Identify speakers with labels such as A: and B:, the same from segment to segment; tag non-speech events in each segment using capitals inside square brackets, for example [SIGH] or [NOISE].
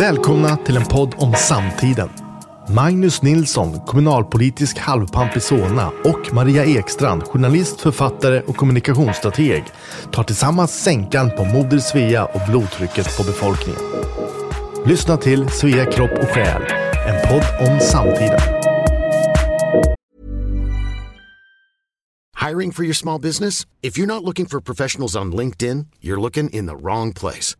A: Välkomna till en podd om samtiden. Magnus Nilsson, kommunalpolitisk halvpamp i Solna och Maria Ekstrand, journalist, författare och kommunikationsstrateg tar tillsammans sänkan på Moder Svea och blodtrycket på befolkningen. Lyssna till Svea kropp och själ, en podd om samtiden.
B: Hiring for your small business? If you're not looking for professionals on LinkedIn, you're looking in the wrong place.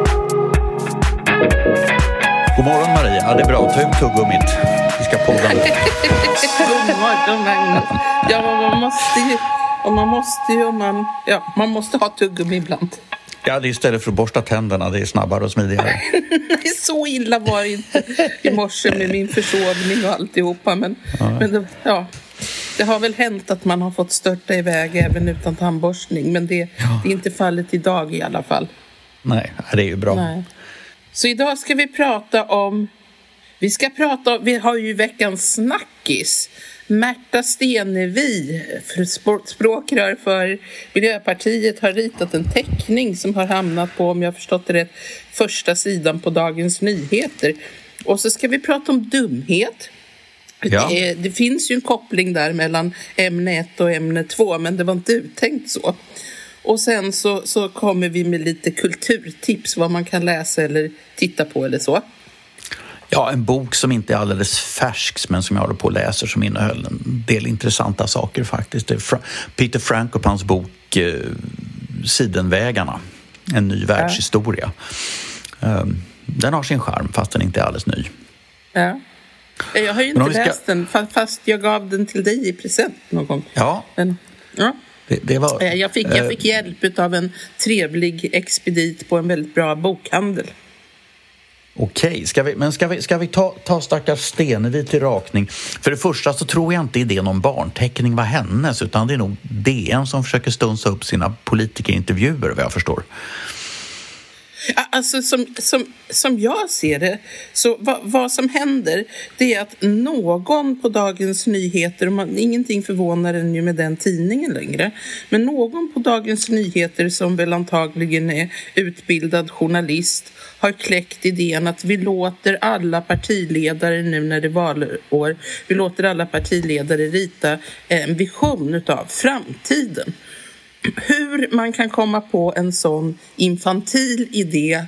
C: God morgon Maria. Det är bra. Ta ut tuggummit. Vi ska podda nu.
D: God morgon Magnus. Ja, man måste ju, och man måste ju, man, ja, man måste ha tuggummi ibland.
C: Ja, det är istället för att borsta tänderna. Det är snabbare och smidigare.
D: Nej, [LAUGHS] så illa var det inte i morse med min försovning och alltihopa. Men, men det, ja, det har väl hänt att man har fått störta iväg även utan tandborstning. Men det, det är inte fallet idag i alla fall.
C: Nej, det är ju bra.
D: Nej. Så idag ska vi prata om... Vi ska prata om... Vi har ju veckans snackis. Märta Stenevi, språkrör för Miljöpartiet, har ritat en teckning som har hamnat på, om jag förstått det rätt, första sidan på Dagens Nyheter. Och så ska vi prata om dumhet.
C: Ja.
D: Det, det finns ju en koppling där mellan ämne 1 och ämne 2, men det var inte uttänkt så. Och sen så, så kommer vi med lite kulturtips, vad man kan läsa eller titta på eller så.
C: Ja, en bok som inte är alldeles färsk men som jag håller på och läser som innehöll en del intressanta saker faktiskt. Det är Fra- Peter Frankopans bok eh, Sidenvägarna, en ny världshistoria. Eh, den har sin charm fast den inte är alldeles ny.
D: Ja. Jag har ju inte
C: ska-
D: läst den, fa- fast jag gav den till dig i present någon gång.
C: Ja,
D: Men, ja.
C: Det, var...
D: Eh, Jag fick, jag
C: eh,
D: fick hjälp av en trevlig expedit på en väldigt bra bokhandel.
C: Okej, ska vi, men ska vi, ska vi ta, ta stackars Stenevi till rakning? För det första så tror jag inte idén om barnteckning var hennes utan det är nog DN som försöker stunsa upp sina politikerintervjuer vad jag förstår.
D: Alltså som, som, som jag ser det, så vad, vad som händer det är att någon på Dagens Nyheter, och man, ingenting förvånar en ju med den tidningen längre, men någon på Dagens Nyheter som väl antagligen är utbildad journalist har kläckt idén att vi låter alla partiledare nu när det är valår, vi låter alla partiledare rita en vision utav framtiden hur man kan komma på en sån infantil idé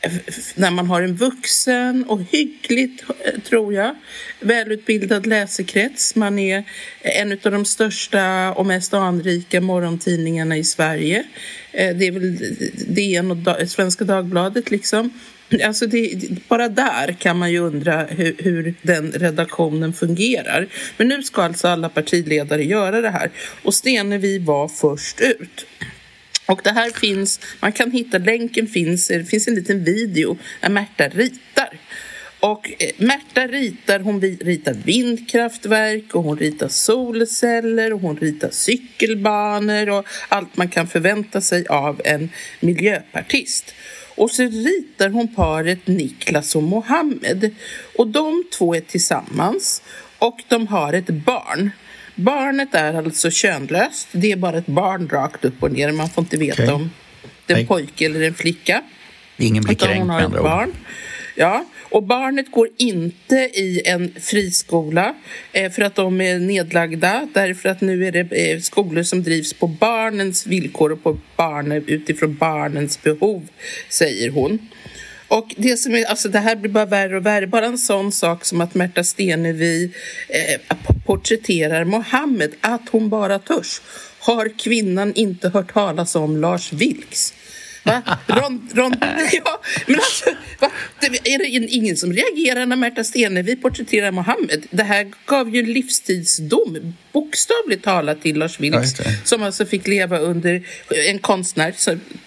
D: eh, när man har en vuxen och hyggligt, eh, tror jag, välutbildad läsekrets. Man är en av de största och mest anrika morgontidningarna i Sverige. Eh, det är väl DN och Svenska Dagbladet liksom. Alltså det, bara där kan man ju undra hur, hur den redaktionen fungerar. Men nu ska alltså alla partiledare göra det här. Och Stenevi var först ut. Och det här finns, man kan hitta, länken finns, det finns en liten video där Märta ritar. Och eh, Märta ritar, hon ritar vindkraftverk och hon ritar solceller och hon ritar cykelbanor och allt man kan förvänta sig av en miljöpartist. Och så ritar hon paret Niklas och Mohammed. Och de två är tillsammans och de har ett barn. Barnet är alltså könlöst. Det är bara ett barn rakt upp och ner. Man får inte veta
C: Okej.
D: om det är en pojke eller en flicka.
C: Ingen blir kränkt med andra ord.
D: barn. Ja, och barnet går inte i en friskola eh, för att de är nedlagda. Därför att nu är det eh, skolor som drivs på barnens villkor och på barnen, utifrån barnens behov, säger hon. Och det, som är, alltså det här blir bara värre och värre. Bara en sån sak som att Märta Stenevi eh, porträtterar Mohammed, att hon bara törs. Har kvinnan inte hört talas om Lars Vilks? Va? Ron, Ron, [LAUGHS] ja, men alltså, va? är det ingen som reagerar när Märta Stenevi porträtterar Mohammed? Det här gav ju livstidsdom, bokstavligt talat, till Lars Vilks, ja, som alltså fick leva under, en konstnär,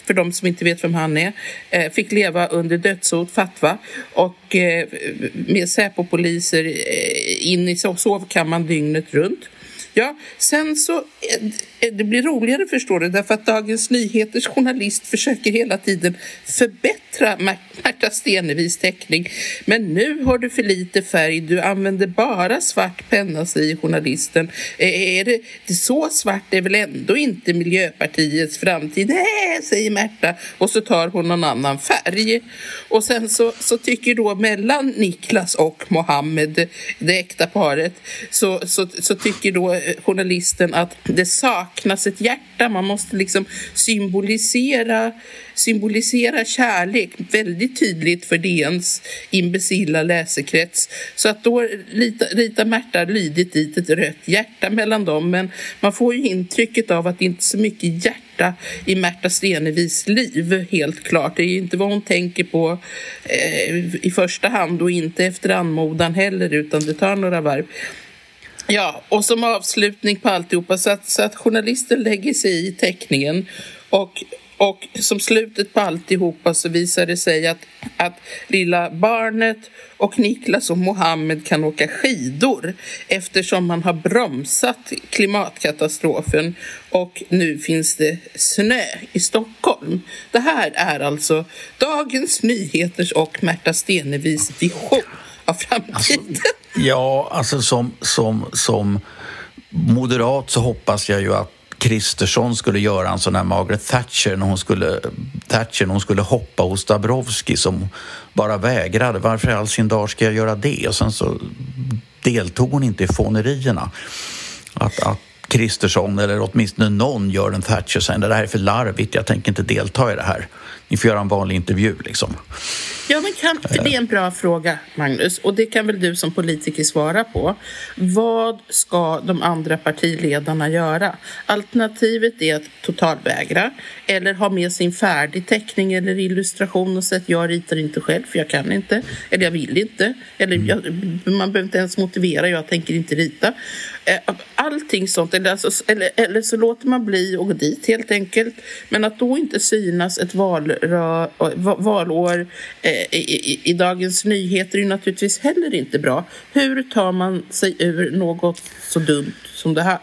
D: för de som inte vet vem han är, eh, fick leva under dödshot, fatwa, och eh, med Säpo-poliser eh, in i sovkammaren dygnet runt. Ja, sen så eh, det blir roligare förstår du därför att Dagens Nyheters journalist försöker hela tiden förbättra Märta Stenevis teckning. Men nu har du för lite färg, du använder bara svart penna, säger journalisten. Eh, är det, det så svart är väl ändå inte Miljöpartiets framtid? Nej, säger Märta och så tar hon någon annan färg. Och sen så, så tycker då mellan Niklas och Mohammed, det äkta paret, så, så, så tycker då journalisten att det saknas ett hjärta. Man måste liksom symbolisera, symbolisera kärlek väldigt tydligt för DNs imbecilla läsekrets. Så att då ritar Märta lydigt dit ett rött hjärta mellan dem. Men man får ju intrycket av att det inte är så mycket hjärta i Märta Stenevis liv, helt klart. Det är ju inte vad hon tänker på eh, i första hand och inte efter anmodan heller, utan det tar några varv. Ja, och som avslutning på alltihopa så att, så att journalisten lägger sig i teckningen och och som slutet på alltihopa så visar det sig att, att lilla barnet och Niklas och Mohammed kan åka skidor eftersom man har bromsat klimatkatastrofen och nu finns det snö i Stockholm. Det här är alltså Dagens Nyheters och Märta Stenevis vision av framtiden. Alltså,
C: ja, alltså som, som, som moderat så hoppas jag ju att Kristersson skulle göra en sån här Margaret Thatcher när hon skulle, Thatcher när hon skulle hoppa hos Dabrowski som bara vägrade. Varför i all sin dag ska jag göra det? Och sen så deltog hon inte i fånerierna. Att, att Kristersson eller åtminstone någon gör en Thatcher sen. Det här är för larvigt, jag tänker inte delta i det här. Ni får göra en vanlig intervju liksom.
D: Ja, men kan, det är en bra fråga, Magnus. Och det kan väl du som politiker svara på. Vad ska de andra partiledarna göra? Alternativet är att totalvägra eller ha med sin färdig teckning eller illustration och säga att jag ritar inte själv för jag kan inte. Eller jag vill inte. Eller jag, man behöver inte ens motivera, jag tänker inte rita. Eh, allting sånt. Eller, alltså, eller, eller så låter man bli och gå dit helt enkelt. Men att då inte synas ett valrö, valår eh, i, i, Dagens Nyheter är naturligtvis heller inte bra. Hur tar man sig ur något så dumt som det här?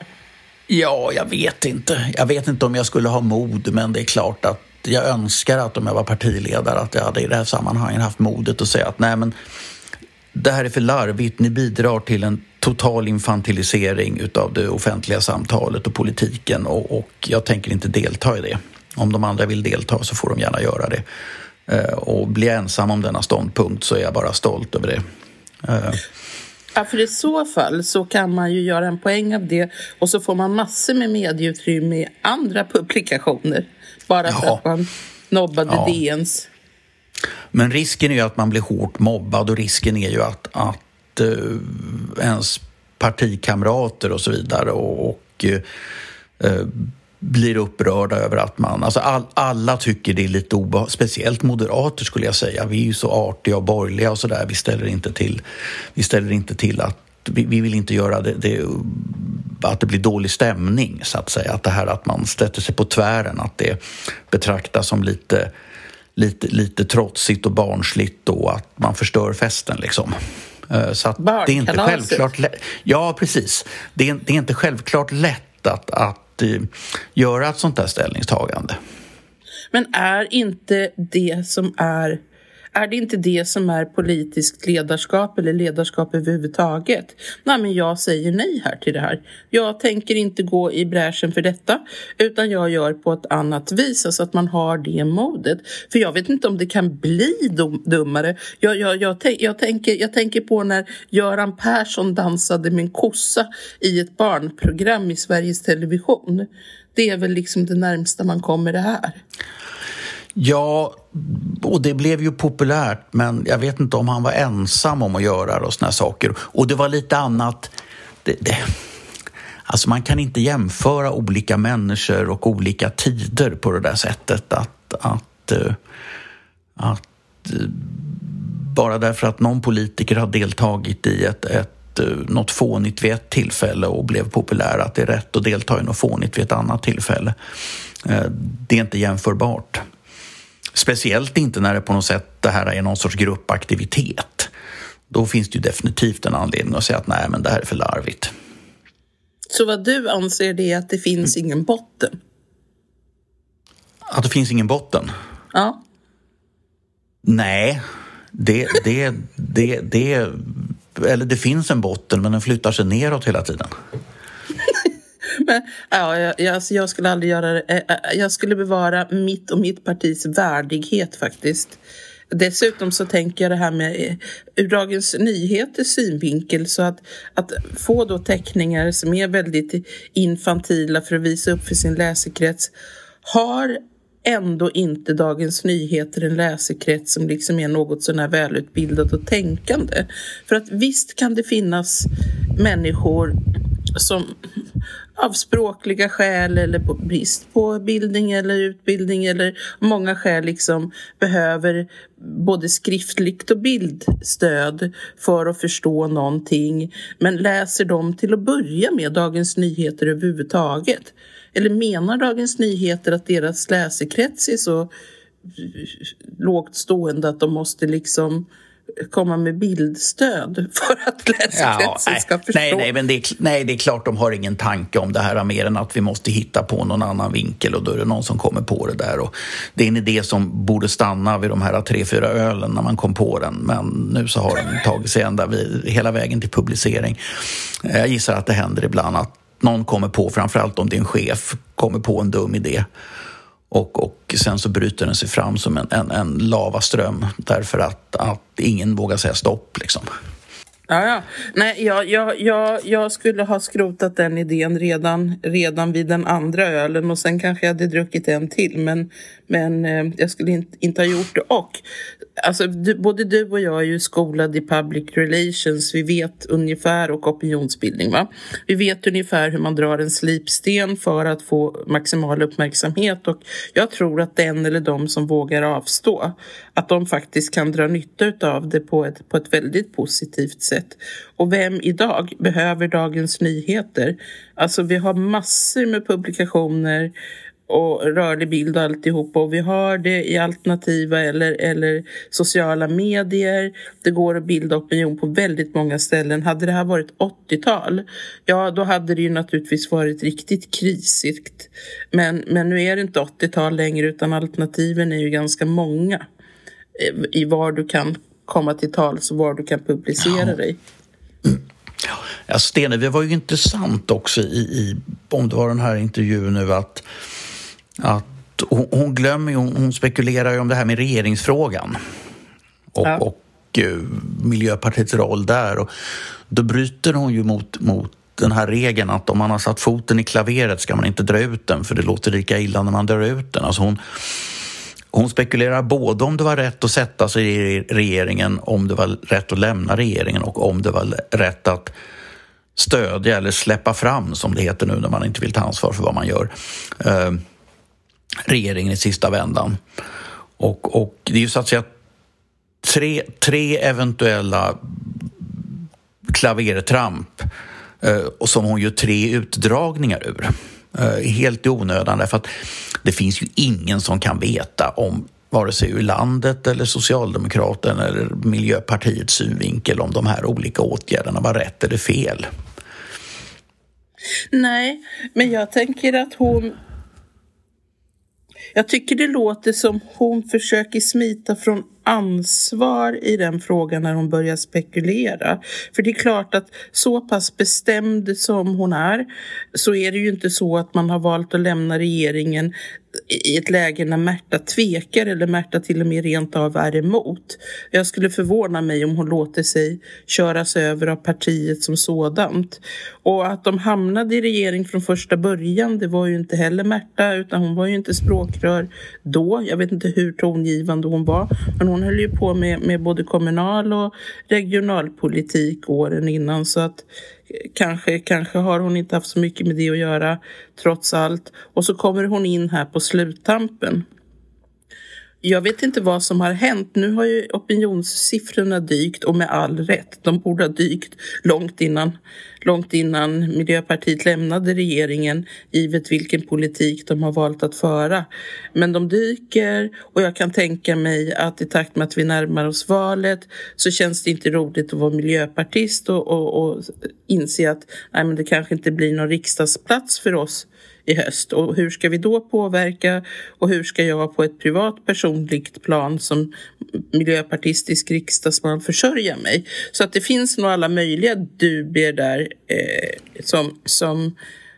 C: Ja, jag vet inte. Jag vet inte om jag skulle ha mod, men det är klart att jag önskar att om jag var partiledare att jag hade i det här sammanhanget haft modet att säga att nej men det här är för larvigt, ni bidrar till en total infantilisering utav det offentliga samtalet och politiken och, och jag tänker inte delta i det. Om de andra vill delta så får de gärna göra det. Eh, och blir jag ensam om denna ståndpunkt så är jag bara stolt över det.
D: Eh. Ja, för i så fall så kan man ju göra en poäng av det och så får man massor med medieutrymme i andra publikationer. Bara för ja. att man nobbade ja. DNs.
C: Men risken är ju att man blir hårt mobbad och risken är ju att, att uh, ens partikamrater och så vidare och, och uh, blir upprörda över att man... Alltså all, alla tycker det är lite obehagligt, speciellt moderater skulle jag säga. Vi är ju så artiga och borgerliga och sådär. Vi ställer inte till, vi ställer inte till att... Vi, vi vill inte göra det, det, att det blir dålig stämning, så att säga. Att det här att man sätter sig på tvären, att det betraktas som lite, lite, lite trotsigt och barnsligt och att man förstör festen liksom. Eh, så att det är inte självklart lätt. Ja, precis. Det är, det är inte självklart lätt att, att Eh, göra ett sånt där ställningstagande.
D: Men är inte det som är är det inte det som är politiskt ledarskap eller ledarskap överhuvudtaget? Nej, men jag säger nej här till det här. Jag tänker inte gå i bräschen för detta, utan jag gör på ett annat vis, så alltså att man har det modet. För jag vet inte om det kan bli dum dummare. Jag, jag, jag, jag, tänker, jag tänker på när Göran Persson dansade med en kossa i ett barnprogram i Sveriges Television. Det är väl liksom det närmsta man kommer det här.
C: Ja, och det blev ju populärt men jag vet inte om han var ensam om att göra och såna saker. Och det var lite annat. Det, det, alltså man kan inte jämföra olika människor och olika tider på det där sättet. Att, att eh, att, eh, bara därför att någon politiker har deltagit i ett, ett, eh, något fånigt vid ett tillfälle och blev populär, att det är rätt att delta i något fånigt vid ett annat tillfälle. Det är inte jämförbart. Speciellt inte när det på något sätt det här är någon sorts gruppaktivitet. Då finns det ju definitivt en anledning att säga att nej, men det här är för larvigt.
D: Så vad du anser det är att det finns ingen botten?
C: Att det finns ingen botten?
D: Ja.
C: Nej, det, det, det, det, eller det finns en botten men den flyttar sig neråt hela tiden. [LAUGHS] [LAUGHS]
D: men, ja, jag, alltså, jag, skulle aldrig göra det. Eh, eh, jag skulle bevara mitt och mitt partis värdighet faktiskt. Dessutom så tänker jag det här med eh, ur Dagens Nyheters synvinkel så att, att få då teckningar som är väldigt infantila för att visa upp för sin läsekrets har ändå inte Dagens Nyheter en läsekrets som liksom är något sådär välutbildad och tänkande. För att visst kan det finnas människor som av språkliga skäl eller på brist på bildning eller utbildning eller många skäl liksom behöver både skriftligt och bildstöd för att förstå någonting men läser de till att börja med Dagens Nyheter överhuvudtaget? Eller menar Dagens Nyheter att deras läsekrets är så lågt stående att de måste liksom komma med bildstöd [LAUGHS] för att läsekretsen ja, ska förstå.
C: Nej, nej, men det är, nej, det är klart de har ingen tanke om det här mer än att vi måste hitta på någon annan vinkel och då är det någon som kommer på det där. Och det är en idé som borde stanna vid de här tre, fyra ölen när man kom på den. Men nu så har den tagit sig ända vid, hela vägen till publicering. Jag gissar att det händer ibland att någon kommer på, framförallt om det är en chef, kommer på en dum idé och, och sen så bryter den sig fram som en, en, en lavaström därför att, att ingen vågar säga stopp. Liksom.
D: Ja, ja. Nej, jag, jag, jag, jag skulle ha skrotat den idén redan, redan vid den andra ölen och sen kanske jag hade druckit en till. Men, men eh, jag skulle inte, inte ha gjort det. Och alltså, du, både du och jag är ju skolade i public relations. Vi vet ungefär, och opinionsbildning. Va? Vi vet ungefär hur man drar en slipsten för att få maximal uppmärksamhet. Och jag tror att den eller de som vågar avstå, att de faktiskt kan dra nytta av det på ett, på ett väldigt positivt sätt. Och vem idag behöver Dagens Nyheter? Alltså vi har massor med publikationer och rörlig bild och alltihop. Och vi har det i alternativa eller, eller sociala medier. Det går att bilda opinion på väldigt många ställen. Hade det här varit 80-tal, ja då hade det ju naturligtvis varit riktigt krisigt. Men, men nu är det inte 80-tal längre utan alternativen är ju ganska många i var du kan komma till tals och var du kan publicera ja. dig.
C: Ja, Stene, det var ju intressant också i, i om det var den här intervjun nu att att hon, hon glömmer hon, hon spekulerar ju om det här med regeringsfrågan och, ja. och uh, Miljöpartiets roll där. Och då bryter hon ju mot, mot den här regeln att om man har satt foten i klaveret ska man inte dra ut den för det låter lika illa när man drar ut den. Alltså hon, hon spekulerar både om det var rätt att sätta sig i regeringen, om det var rätt att lämna regeringen och om det var rätt att stödja eller släppa fram, som det heter nu när man inte vill ta ansvar för vad man gör. Regeringen i sista vändan. Och, och det är ju så att säga tre, tre eventuella klavertramp eh, och som hon gör tre utdragningar ur. Eh, helt i onödan därför att det finns ju ingen som kan veta om vare sig ur landet eller Socialdemokraterna eller Miljöpartiets synvinkel om de här olika åtgärderna var rätt eller fel.
D: Nej, men jag tänker att hon jag tycker det låter som hon försöker smita från ansvar i den frågan när hon börjar spekulera. För det är klart att så pass bestämd som hon är så är det ju inte så att man har valt att lämna regeringen i ett läge när Märta tvekar eller Märta till och med rent av är emot. Jag skulle förvåna mig om hon låter sig köras över av partiet som sådant. Och att de hamnade i regering från första början, det var ju inte heller Märta utan hon var ju inte språkrör då. Jag vet inte hur tongivande hon var, men hon höll ju på med, med både kommunal och regionalpolitik åren innan så att kanske, kanske har hon inte haft så mycket med det att göra trots allt. Och så kommer hon in här på sluttampen. Jag vet inte vad som har hänt. Nu har ju opinionssiffrorna dykt och med all rätt. De borde ha dykt långt innan, långt innan Miljöpartiet lämnade regeringen givet vilken politik de har valt att föra. Men de dyker och jag kan tänka mig att i takt med att vi närmar oss valet så känns det inte roligt att vara miljöpartist och, och, och inse att nej, men det kanske inte blir någon riksdagsplats för oss i höst. Och hur ska vi då påverka och hur ska jag på ett privat personligt plan som miljöpartistisk riksdagsman försörja mig? Så att det finns nog alla möjliga dubier där eh, som, som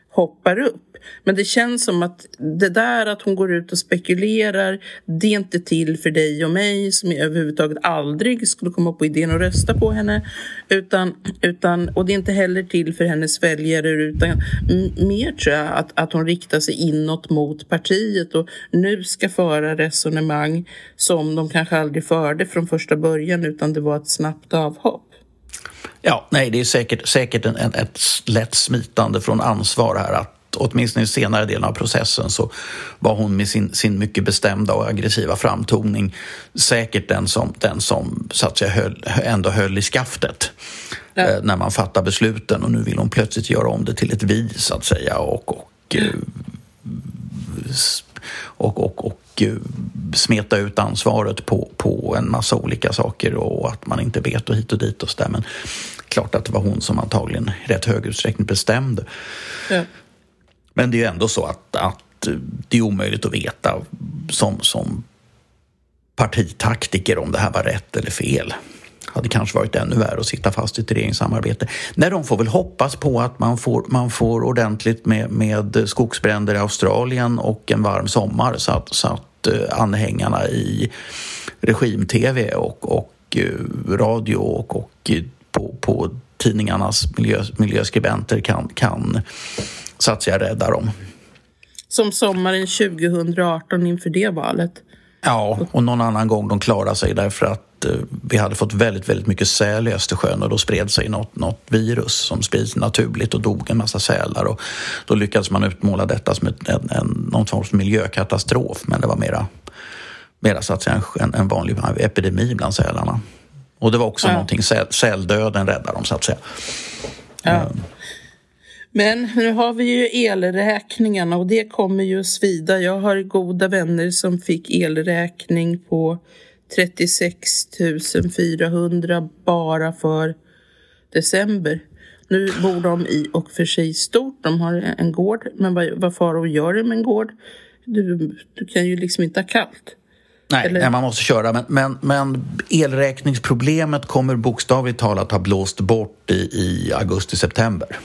D: hoppar upp. Men det känns som att det där att hon går ut och spekulerar, det är inte till för dig och mig som överhuvudtaget aldrig skulle komma på idén att rösta på henne. Utan, utan, och det är inte heller till för hennes väljare utan mer tror jag att, att hon riktar sig inåt mot partiet och nu ska föra resonemang som de kanske aldrig förde från första början utan det var ett snabbt avhopp.
C: Ja, nej, det är säkert, säkert en, en, ett lätt smitande från ansvar här att åtminstone i senare delen av processen så var hon med sin, sin mycket bestämda och aggressiva framtoning säkert den som, den som så att säga, höll, ändå höll i skaftet ja. eh, när man fattar besluten och nu vill hon plötsligt göra om det till ett vi så att säga och, och, eh, och, och, och, och eh, smeta ut ansvaret på, på en massa olika saker och att man inte vet och hit och dit och så där. Men klart att det var hon som antagligen i rätt hög utsträckning bestämde. Ja. Men det är ju ändå så att, att det är omöjligt att veta som, som partitaktiker om det här var rätt eller fel. Det hade kanske varit ännu värre att sitta fast i ett regeringssamarbete. Nej, de får väl hoppas på att man får, man får ordentligt med, med skogsbränder i Australien och en varm sommar så att, så att eh, anhängarna i regim-tv och, och eh, radio och, och eh, på, på tidningarnas miljö, miljöskribenter kan, kan så att säga rädda dem.
D: Som sommaren 2018 inför det valet?
C: Ja, och någon annan gång de klarade sig därför att eh, vi hade fått väldigt, väldigt mycket säl i Östersjön och då spred sig något, något virus som sprids naturligt och dog en massa sälar och då lyckades man utmåla detta som ett, en, en, någon form av miljökatastrof men det var mera, mera så att säga en, en vanlig epidemi bland sälarna. Och det var också ja. någonting, säl, säldöden räddade dem så att säga.
D: Ja. Men nu har vi ju elräkningarna och det kommer ju svida. Jag har goda vänner som fick elräkning på 36 400 bara för december. Nu bor de i och för sig stort. De har en gård. Men vad, vad far och gör med en gård? Du, du kan ju liksom inte ha kallt.
C: Nej, nej, man måste köra. Men, men, men elräkningsproblemet kommer bokstavligt talat ha blåst bort i, i augusti-september.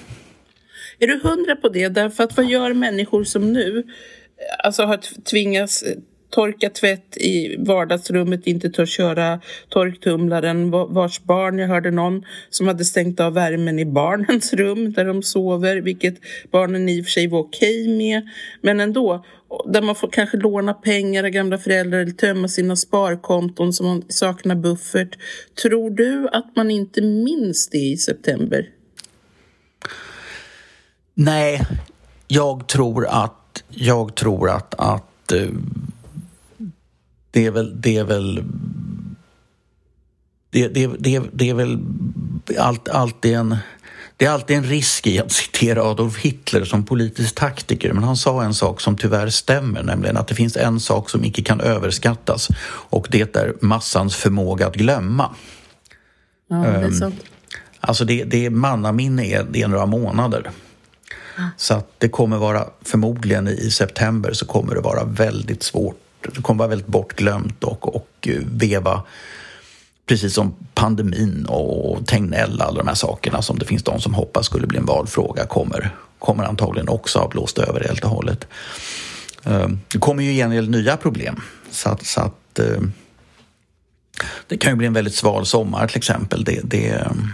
D: Är du hundra på det? Därför att vad gör människor som nu eh, alltså har tvingats eh, torka tvätt i vardagsrummet, inte törs köra torktumlaren, vars barn, jag hörde någon som hade stängt av värmen i barnens [LAUGHS] rum där de sover, vilket barnen i och för sig var okej med, men ändå, där man får kanske låna pengar av gamla föräldrar eller tömma sina sparkonton som man saknar buffert. Tror du att man inte minns det i september?
C: Nej, jag tror att, jag tror att, att eh, det är väl, det är väl det, det, det, det är väl allt, alltid en det är alltid en risk i att citera Adolf Hitler som politisk taktiker men han sa en sak som tyvärr stämmer, nämligen att det finns en sak som icke kan överskattas och det är massans förmåga att glömma.
D: Ja, det är ehm, sant.
C: Alltså det, det är mannaminne är, det är några månader. Så att det kommer vara, förmodligen i september så kommer det vara väldigt svårt. Det kommer vara väldigt bortglömt och, och eh, veva precis som pandemin och Tegnell, alla de här sakerna som det finns de som hoppas skulle bli en valfråga kommer, kommer antagligen också ha blåst över helt och hållet. Ehm, det kommer ju gengäld nya problem så att, så att ehm, det kan ju bli en väldigt sval sommar till exempel. Det, det, ehm,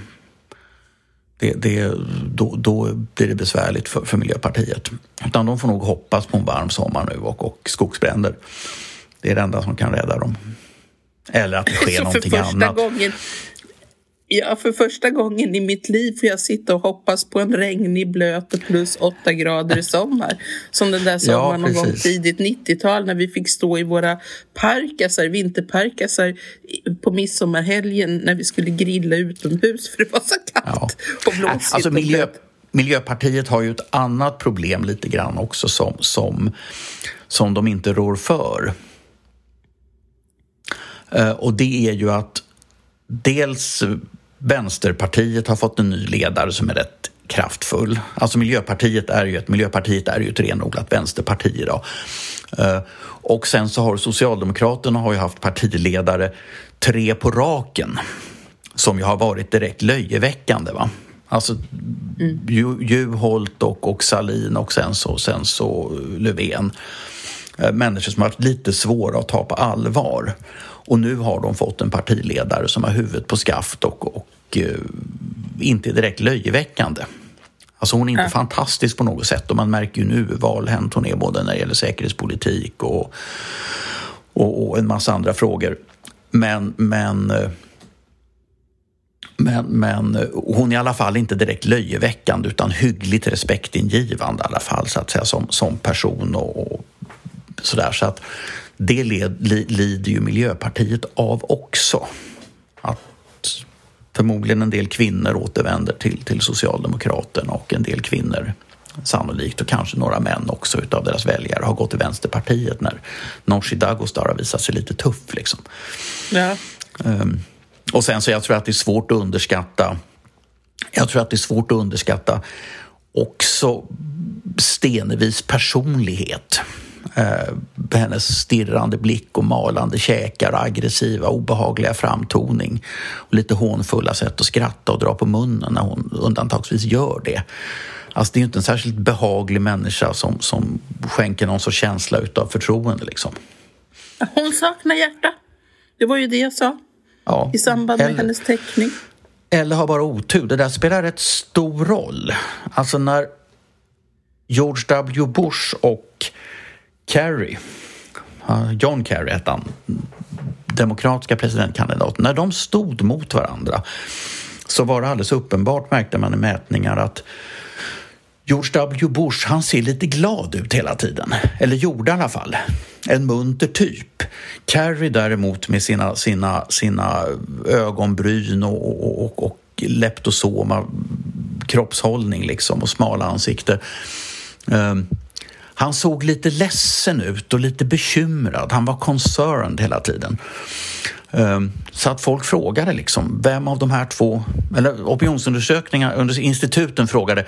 C: det, det, då, då blir det besvärligt för, för Miljöpartiet. Utan de får nog hoppas på en varm sommar nu och, och skogsbränder. Det är det enda som kan rädda dem. Eller att det sker [LAUGHS] någonting annat.
D: Gången, Ja, för första gången i mitt liv får jag sitta och hoppas på en regnig, blöt och plus åtta grader i sommar. Som den där sommaren ja, någon gång tidigt 90-tal när vi fick stå i våra parkasar, vinterparkasar på midsommarhelgen när vi skulle grilla utomhus för det var så kallt ja. och blåsigt.
C: Alltså, miljö, Miljöpartiet har ju ett annat problem lite grann också som, som, som de inte rår för. Uh, och det är ju att dels Vänsterpartiet har fått en ny ledare som är rätt kraftfull. Alltså Miljöpartiet är ju ett, Miljöpartiet är ju ett renodlat vänsterparti idag. Uh, och sen så har Socialdemokraterna har ju haft partiledare tre på raken som ju har varit direkt löjeväckande. Va? Alltså mm. Juholt och, och Salin och sen så, sen så Löfven. Eh, människor som har varit lite svåra att ta på allvar. Och nu har de fått en partiledare som har huvudet på skaft och, och uh, inte är direkt löjeväckande. Alltså hon är inte ja. fantastisk på något sätt och man märker ju nu hur valhänt hon är både när det gäller säkerhetspolitik och, och, och en massa andra frågor. Men, men uh, men, men hon är i alla fall inte direkt löjeväckande utan hyggligt respektingivande i alla fall så att säga som, som person och, och sådär. Så att det led, li, lider ju Miljöpartiet av också. Att förmodligen en del kvinnor återvänder till, till Socialdemokraterna och en del kvinnor sannolikt och kanske några män också utav deras väljare har gått till Vänsterpartiet när Nooshi Dadgostar har visat sig lite tuff. Liksom. Ja. Um, och sen så jag tror att det är svårt att underskatta jag tror att det är svårt att underskatta också Stenevis personlighet. Eh, hennes stirrande blick och malande käkar, aggressiva, obehagliga framtoning och lite hånfulla sätt att skratta och dra på munnen när hon undantagsvis gör det. Alltså det är ju inte en särskilt behaglig människa som, som skänker någon sorts känsla utav förtroende liksom.
D: Hon saknar hjärta. Det var ju det jag sa. Ja. I samband med eller, hennes teckning.
C: Eller har bara otur. Det där spelar rätt stor roll. Alltså när George W Bush och Kerry, John Kerry hette han, demokratiska presidentkandidaten, när de stod mot varandra så var det alldeles uppenbart, märkte man i mätningar, att George W Bush, han ser lite glad ut hela tiden. Eller gjorde i alla fall. En munter typ. Kerry däremot med sina, sina, sina ögonbryn och, och, och, och leptosoma kroppshållning liksom och smala ansikte. Um, han såg lite ledsen ut och lite bekymrad. Han var concerned hela tiden. Ehm, så att folk frågade liksom, vem av de här två, eller opinionsundersökningar under instituten frågade,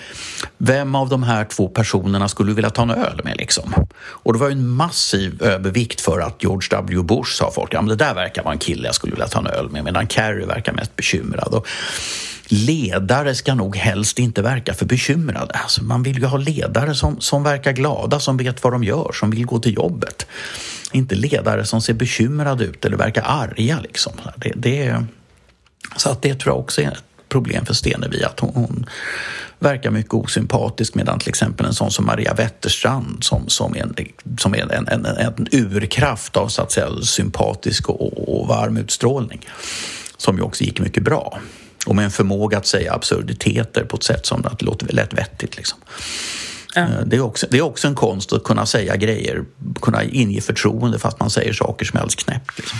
C: vem av de här två personerna skulle du vilja ta en öl med liksom? Och det var ju en massiv övervikt för att George W Bush sa folk, ja men det där verkar vara en kille jag skulle vilja ta en öl med, medan Kerry verkar mest bekymrad. Och ledare ska nog helst inte verka för bekymrade. Alltså man vill ju ha ledare som, som verkar glada, som vet vad de gör, som vill gå till jobbet. Inte ledare som ser bekymrade ut eller verkar arga. Liksom. Det, det, så att det tror jag också är ett problem för Stenevi, att hon, hon verkar mycket osympatisk medan till exempel en sån som Maria Wetterstrand som, som är, en, som är en, en, en urkraft av så att säga, sympatisk och, och varm utstrålning som ju också gick mycket bra och med en förmåga att säga absurditeter på ett sätt som att det låter lätt vettigt. Liksom. Ja. Eh, det, är också, det är också en konst att kunna säga grejer, kunna inge förtroende fast man säger saker som är alldeles knäppt. Liksom.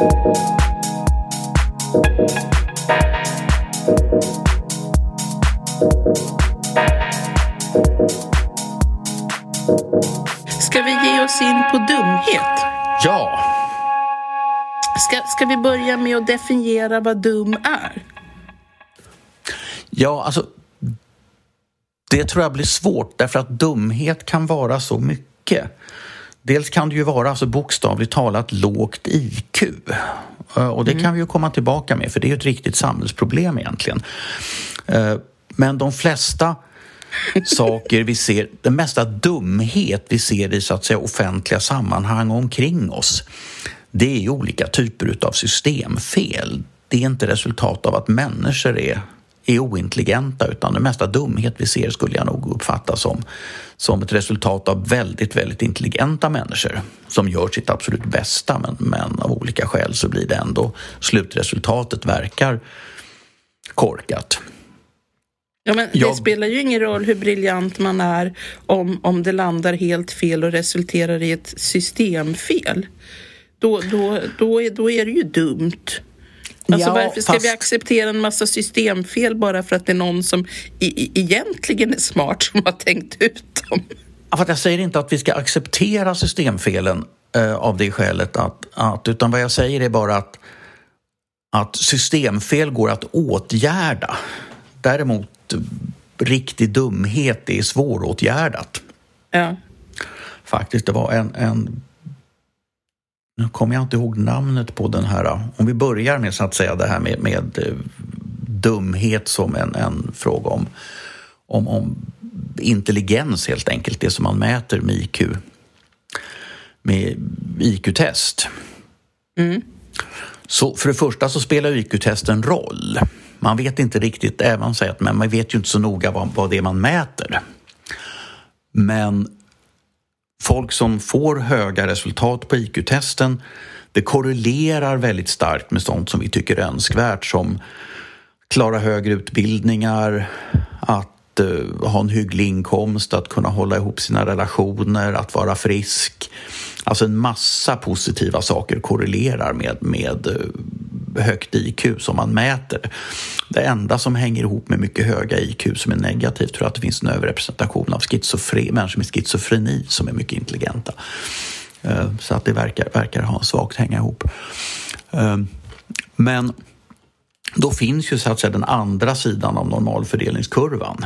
D: Ska vi ge oss in på dumhet?
C: Ja,
D: Ska, ska vi börja med att definiera vad dum är?
C: ja alltså det tror jag blir svårt därför att dumhet kan vara så mycket. Dels kan det ju vara alltså bokstavligt talat lågt IQ. Eh, Och det kan vi ju komma tillbaka med för det är ju ett riktigt samhällsproblem egentligen. Eh, Men de flesta [LAUGHS] saker vi ser, den mesta dumhet vi ser i så att säga offentliga sammanhang omkring oss det är ju olika typer utav systemfel. Det är inte resultat av att människor är, är ointelligenta utan det mesta dumhet vi ser skulle jag nog uppfatta som, som ett resultat av väldigt, väldigt intelligenta människor som gör sitt absolut bästa men, men av olika skäl så blir det ändå slutresultatet verkar korkat.
D: Ja, men
C: Jag-
D: Det spelar ju ingen roll hur briljant man är om, om det landar helt fel och resulterar i ett systemfel. Då, då, då, är, då är det ju dumt. Alltså
C: Ja,
D: varför ska
C: fast-
D: vi acceptera en massa systemfel bara för att det är någon som i, i, egentligen är smart som har tänkt ut dem?
C: Ja, för att jag säger inte att vi ska acceptera systemfelen eh, av det skälet att, att, utan vad jag säger är bara att, att systemfel går att åtgärda. Däremot eh, riktig dumhet är svåråtgärdat.
D: Ja.
C: Faktiskt, det var en, en nu kommer jag inte ihåg namnet på den här. Om vi börjar med så att säga det här med, med eh, dumhet som en, en fråga om, om, om intelligens helt enkelt, det som man mäter med IQ. Med IQ-test. Så för det första så spelar IQ-test en roll. Man vet inte riktigt, även säger att men man vet ju inte så noga vad, vad det är man mäter. Men folk som får höga resultat på IQ-testen det korrelerar väldigt starkt med sånt som vi tycker är önskvärt som klara högre utbildningar, att eh, ha en hygglig inkomst, att kunna hålla ihop sina relationer, att vara frisk. Alltså en massa positiva saker korrelerar med, med eh, högt IQ som man mäter. Det enda som hänger ihop med mycket höga IQ som är negativt tror jag att det finns en överrepresentation av schizofre- människor med schizofreni som är mycket intelligenta. Eh, Så att det verkar, verkar ha svagt hänga ihop. Eh, Men då finns ju så att säga den andra sidan av normalfördelningskurvan.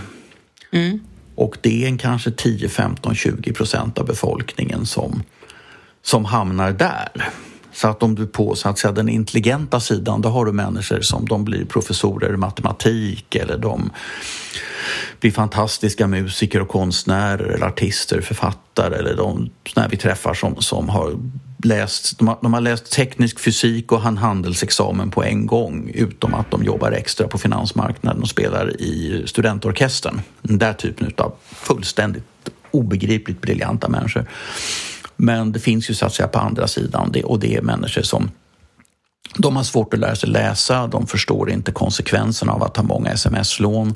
C: Och det är en kanske 10, 15, 20 procent av befolkningen som, som hamnar där. Så att om du på så att säga, den intelligenta sidan då har du människor som de blir professorer i matematik eller de blir fantastiska musiker och konstnärer eller artister, författare eller de när vi träffar som, som har läst, de har, de har läst teknisk fysik och han handelsexamen på en gång utom att de jobbar extra på finansmarknaden och spelar i studentorkestern. Den där typen av fullständigt obegripligt briljanta människor. Men det finns ju så att säga på andra sidan det, och det är människor som de har svårt att lära sig läsa, de förstår inte konsekvenserna av att ha många sms-lån.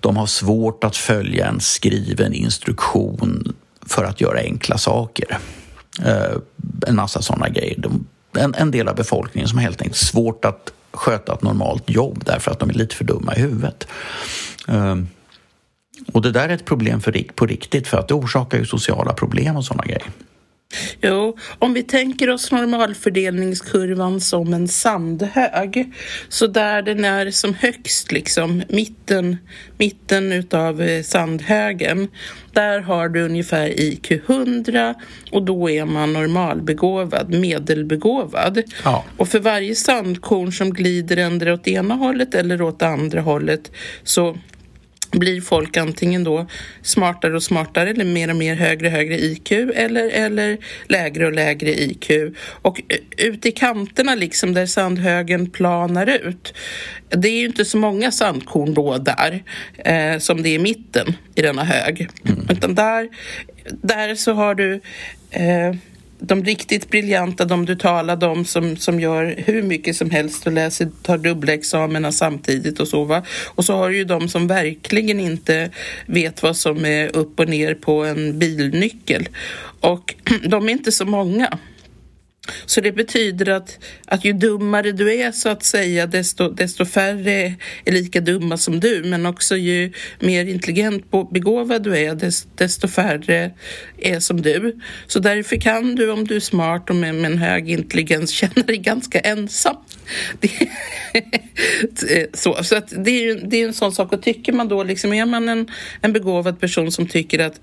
C: De har svårt att följa en skriven instruktion för att göra enkla saker. Eh, en massa sådana grejer. De, en, en del av befolkningen som har helt enkelt svårt att sköta ett normalt jobb därför att de är lite för dumma i huvudet. Eh, och det där är ett problem för, på riktigt för att det orsakar ju sociala problem och sådana grejer.
D: Jo, om vi tänker oss normalfördelningskurvan som en sandhög, så där den är som högst, liksom mitten, mitten utav eh, sandhögen, där har du ungefär IQ 100 och då är man normalbegåvad, medelbegåvad.
C: Ja.
D: Och för varje sandkorn som glider ändra åt ena hållet eller åt andra hållet så blir folk antingen då smartare och smartare eller mer och mer högre och högre IQ eller, eller lägre och lägre IQ. Och eh, ut i kanterna liksom där sandhögen planar ut. Det är ju inte så många sandkorn då där eh, som det är i mitten i denna hög. Utan där, där så har du eh, de riktigt briljanta, de du talade om som, som gör hur mycket som helst och läser, tar dubbla examina samtidigt och så va. Och så har du ju de som verkligen inte vet vad som är upp och ner på en bilnyckel. Och [CLEARS THROAT] de är inte så många. Så det betyder att, att ju dummare du är så att säga desto, desto färre är lika dumma som du men också ju mer intelligent och begåvad du är desto färre är som du. Så därför kan du om du är smart och med, med en hög intelligens [LAUGHS] känna dig ganska ensam. Det, [LAUGHS] så så att det, är ju, det är en sån sak och tycker man då liksom är man en, en begåvad person som tycker att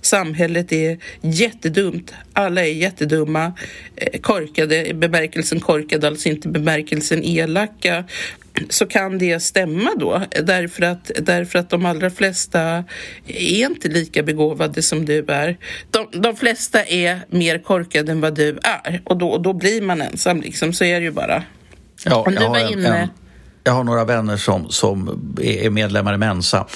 D: samhället är jättedumt, alla är jättedumma, eh, korkade bemärkelsen korkade, alltså inte bemärkelsen elaka. Så kan det stämma då? Därför att, därför att de allra flesta är inte lika begåvade som du är. De, de flesta är mer korkade än vad du är. Och då, och då blir man ensam liksom, så är det ju bara.
C: Ja, jag, har en, en, jag har några vänner som, som är medlemmar i Mensa.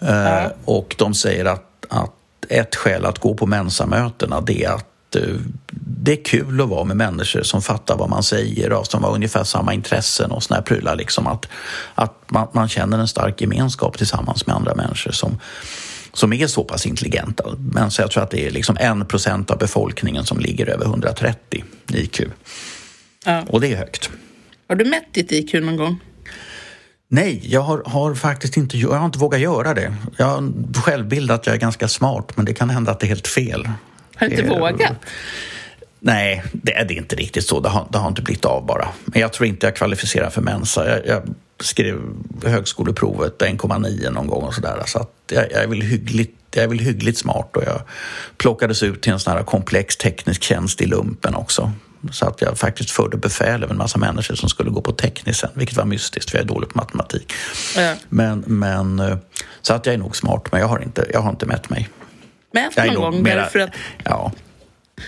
C: Eh, ja. och de säger att, att ett skäl att gå på Mensamötena det är att eh, det är kul att vara med människor som fattar vad man säger och som har ungefär samma intressen och såna här prylar. Liksom att att man, man känner en stark gemenskap tillsammans med andra människor som, som är så pass intelligenta. Men så jag tror att det är liksom en procent av befolkningen som ligger över 130 i IQ. Ja. Och det är högt.
D: Har du mätt ditt IQ någon gång?
C: Nej, jag har, har, faktiskt inte, jag har inte vågat göra det. Jag har självbild att jag är ganska smart, men det kan hända att det är helt fel.
D: Har du inte
C: det,
D: vågat?
C: Nej, det är, det är inte riktigt så. Det har, det har inte blivit av bara. Men jag tror inte jag kvalificerar för Mensa. Jag, jag skrev högskoleprovet 1,9 någon gång och sådär. Så att jag, jag, är väl hyggligt, jag är väl hyggligt smart och jag plockades ut till en sån här komplex teknisk tjänst i lumpen också. Så att jag faktiskt förde befäl över en massa människor som skulle gå på tekniskt sen, vilket var mystiskt för jag är dålig på matematik.
D: Ja.
C: Men, men, eh, så att jag är nog smart, men jag har inte, jag har inte mätt mig.
D: Mät någon gång mera, därför att...
C: Ja.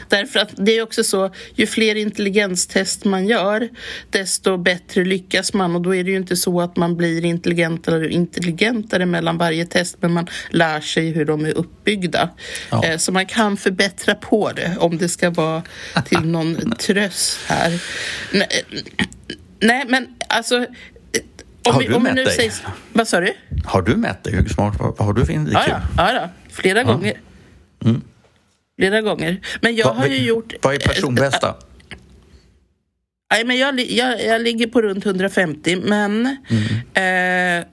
D: Därför att det är också så, ju fler intelligenstest man gör, desto bättre lyckas man. Och då är det ju inte så att man blir intelligentare och intelligentare mellan varje test, men man lär sig hur de är uppbyggda. Ja. Eh, så man kan förbättra på det, om det ska vara till [LAUGHS] någon tröst här. Nej, men alltså...
C: Om har vi, du om mätt dig?
D: Säger, vad sa du?
C: Har du mätt dig? Hur smart, vad har du för IQ?
D: Ja, ja, ja, ja flera ja. gånger. Mm flera gånger. Men jag Va, har ju gjort...
C: Vad är personbästa?
D: Nej, men jag, jag, jag ligger på runt 150, men mm. eh,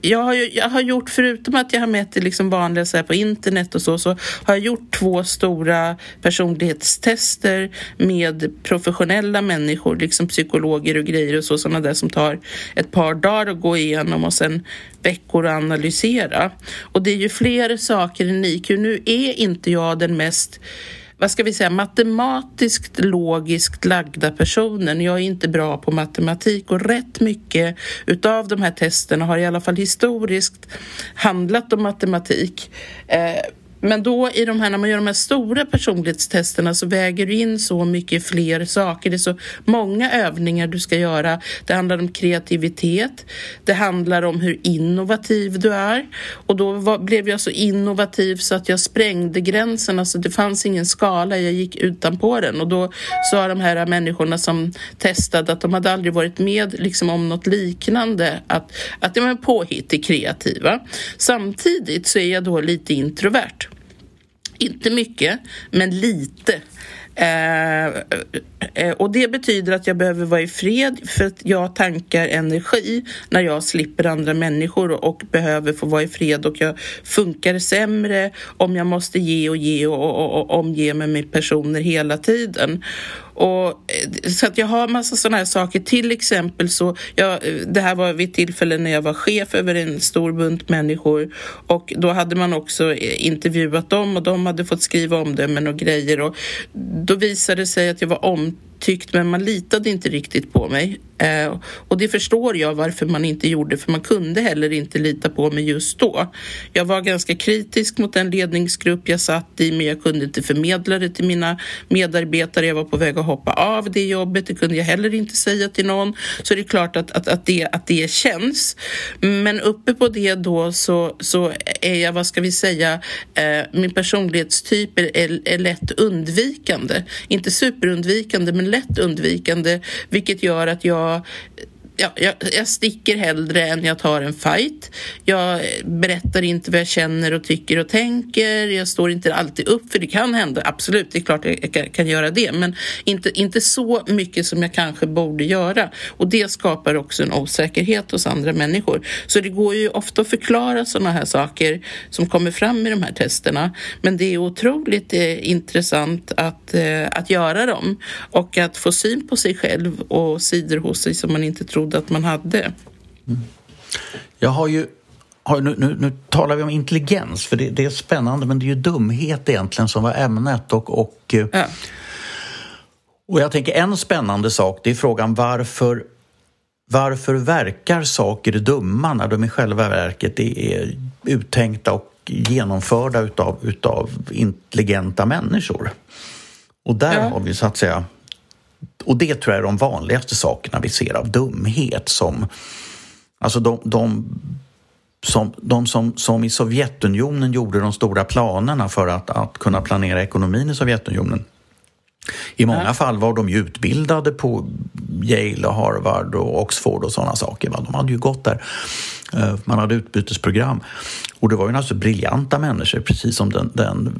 D: jag har, ju, jag har gjort, förutom att jag har mätt det liksom vanliga så på internet och så, så har jag gjort två stora personlighetstester med professionella människor, liksom psykologer och grejer och så, sådana där som tar ett par dagar att gå igenom och sen veckor att analysera. Och det är ju fler saker än IQ. Nu är inte jag den mest vad ska vi säga, matematiskt logiskt lagda personen. Jag är inte bra på matematik och rätt mycket utav de här testerna har i alla fall historiskt handlat om matematik. Eh, men då i de här, när man gör de här stora personlighetstesterna så väger du in så mycket fler saker. Det är så många övningar du ska göra. Det handlar om kreativitet. Det handlar om hur innovativ du är. Och då var, blev jag så innovativ så att jag sprängde gränsen. Alltså det fanns ingen skala, jag gick utanpå den. Och då sa de här människorna som testade att de hade aldrig varit med liksom, om något liknande. Att, att det var påhittig kreativa. Samtidigt så är jag då lite introvert. Inte mycket, men lite. Eh, eh, och det betyder att jag behöver vara i fred för att jag tankar energi när jag slipper andra människor och behöver få vara i fred och jag funkar sämre om jag måste ge och ge och, och, och omge mig med personer hela tiden. Och, eh, så att jag har massa sådana här saker. Till exempel så, jag, det här var vid ett tillfälle när jag var chef över en stor bunt människor och då hade man också eh, intervjuat dem och de hade fått skriva omdömen och grejer och då visade det sig att jag var om tyckt men man litade inte riktigt på mig. Eh, och det förstår jag varför man inte gjorde för man kunde heller inte lita på mig just då. Jag var ganska kritisk mot den ledningsgrupp jag satt i men jag kunde inte förmedla det till mina medarbetare. Jag var på väg att hoppa av det jobbet, det kunde jag heller inte säga till någon. Så det är klart att, att, att, det, att det känns. Men uppe på det då så, så är jag, vad ska vi säga, eh, min personlighetstyp är, är, är lätt undvikande. Inte superundvikande men lätt undvikande vilket gör att jag ja, jag, jag sticker hellre än jag tar en fight. Jag berättar inte vad jag känner och tycker och tänker. Jag står inte alltid upp, för det kan hända. Absolut, det är klart jag kan, kan göra det. Men inte, inte så mycket som jag kanske borde göra. Och det skapar också en osäkerhet hos andra människor. Så det går ju ofta att förklara sådana här saker som kommer fram i de här testerna. Men det är otroligt eh, intressant att, eh, att göra dem och att få syn på sig själv och sidor hos sig som man inte trodde trodde att man hade. Mm.
C: Jag har ju nu, nu, nu, talar vi om intelligens, för det, det, är spännande, men det är ju dumhet egentligen som var ämnet. Och, och, eh, ja. och jag tänker en spännande sak, det är frågan varför varför verkar saker dumma när de i själva verket är uttänkta och genomförda utav, utav intelligenta människor? Och där ja. har vi så att säga och det tror jag är de vanligaste sakerna vi ser av dumhet som Alltså de, de som, de som, som i Sovjetunionen gjorde de stora planerna för att, att kunna planera ekonomin i Sovjetunionen. I många fall var de ju utbildade på Yale och Harvard och Oxford och sådana saker. De hade ju gått där. Eh, man hade utbytesprogram. Och det var ju naturligtvis briljanta människor, precis som den, den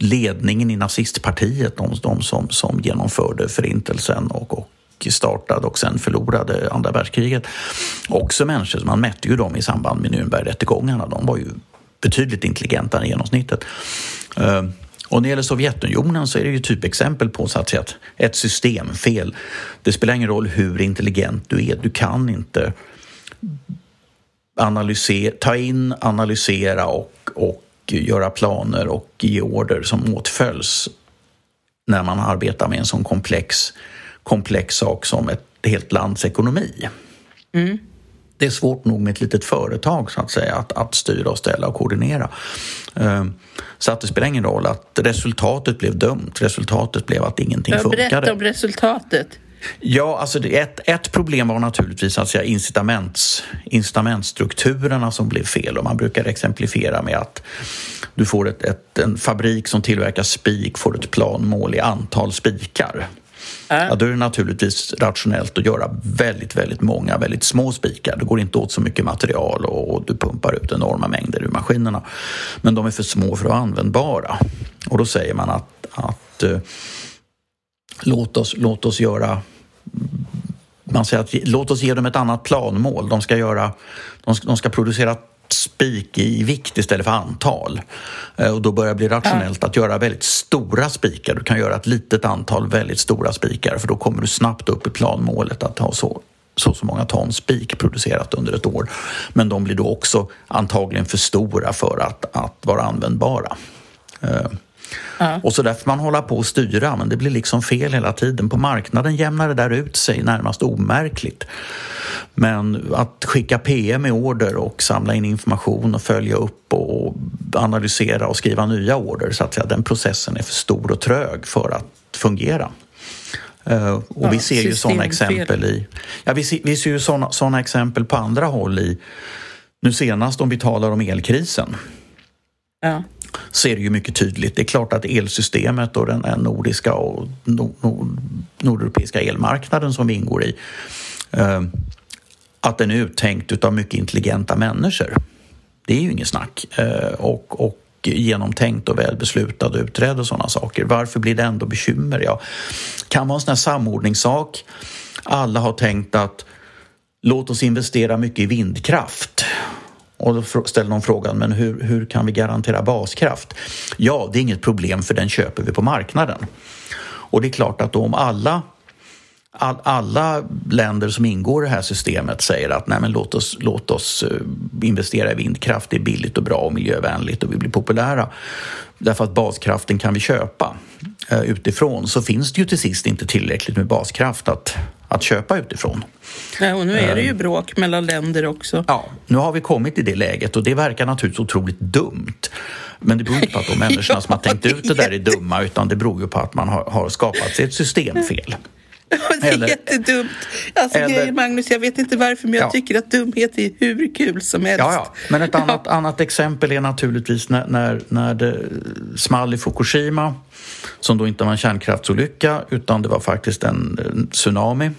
C: ledningen i nazistpartiet, de, de som, som genomförde förintelsen och, och startade och sen förlorade andra världskriget. Också människor, man mätte ju dem i samband med Nürnbergrättegångarna, de var ju betydligt intelligentare än genomsnittet. Eh, och när det gäller Sovjetunionen så är det ju typexempel på så att säga, ett systemfel. Det spelar ingen roll hur intelligent du är, du kan inte analysera, ta in, analysera och, och göra planer och ge order som åtföljs när man arbetar med en sån komplex, komplex sak som ett helt lands ekonomi. Mm. Det är svårt nog med ett litet företag så att säga att, att styra och ställa och koordinera. Ehm, så att det spelar ingen roll att resultatet blev dumt. Resultatet blev att ingenting
D: Jag
C: funkade.
D: Berätta om resultatet.
C: Ja, alltså ett, ett problem var naturligtvis säga incitaments, incitamentstrukturerna som blev fel och man brukar exemplifiera med att du får ett, ett, en fabrik som tillverkar spik får ett planmål i antal spikar. Äh. Ja, då är det naturligtvis rationellt att göra väldigt, väldigt många väldigt små spikar. Det går inte åt så mycket material och, och du pumpar ut enorma mängder ur maskinerna. Men de är för små för att vara användbara. Och då säger man att, att uh, låt, oss, låt oss göra man säger att låt oss ge dem ett annat planmål. De ska, göra, de ska, de ska producera spik i vikt istället för antal. Eh, och då börjar det bli rationellt att göra väldigt stora spikar. Du kan göra ett litet antal väldigt stora spikar för då kommer du snabbt upp i planmålet att ha så så, så många ton spik producerat under ett år. Men de blir då också antagligen för stora för att, att vara användbara. Eh, Ja. Och så där får man hålla på och styra, men det blir liksom fel hela tiden. På marknaden jämnar det där ut sig närmast omärkligt. Men att skicka PM med order och samla in information och följa upp och analysera och skriva nya order, så att säga, den processen är för stor och trög för att fungera. Uh, och ja, vi ser ju sådana exempel i... Ja, vi ser, vi ser ju sådana, sådana exempel på andra håll i... Nu senast om vi talar om elkrisen. Ja så är det ju mycket tydligt. Det är klart att elsystemet och den nordiska och nordeuropeiska elmarknaden som vi ingår i eh, att den är uttänkt av mycket intelligenta människor. Det är ju inget snack. Eh, och, och genomtänkt och väl beslutad och utredd och sådana saker. Varför blir det ändå bekymmer? Ja, kan vara en sån här samordningssak. Alla har tänkt att låt oss investera mycket i vindkraft och då ställer de frågan, men hur, hur kan vi garantera baskraft? Ja, det är inget problem för den köper vi på marknaden. Och det är klart att då om alla all, alla länder som ingår i det här systemet säger att nej men låt, oss, låt oss eh, investera i vindkraft, det är billigt och bra och miljövänligt och vi blir populära. Därför att baskraften kan vi köpa eh, utifrån så finns det ju till sist inte tillräckligt med baskraft att, att köpa utifrån.
D: Ja, och nu är det ju bråk mellan länder också.
C: Ja, nu har vi kommit i det läget och det verkar naturligtvis otroligt dumt. Men det beror inte på att de [LAUGHS] människorna ja, som har tänkt ut det där är dumma utan det beror ju på att man har, har skapat sig ett systemfel.
D: Det är eller, jättedumt. Alltså, eller, grejer, Magnus, jag vet inte varför, men jag ja. tycker att dumhet är hur kul som helst.
C: Ja, ja. Men ett annat, ja. annat exempel är naturligtvis när, när, när det small i Fukushima, som då inte var en kärnkraftsolycka, utan det var faktiskt en, tsunami.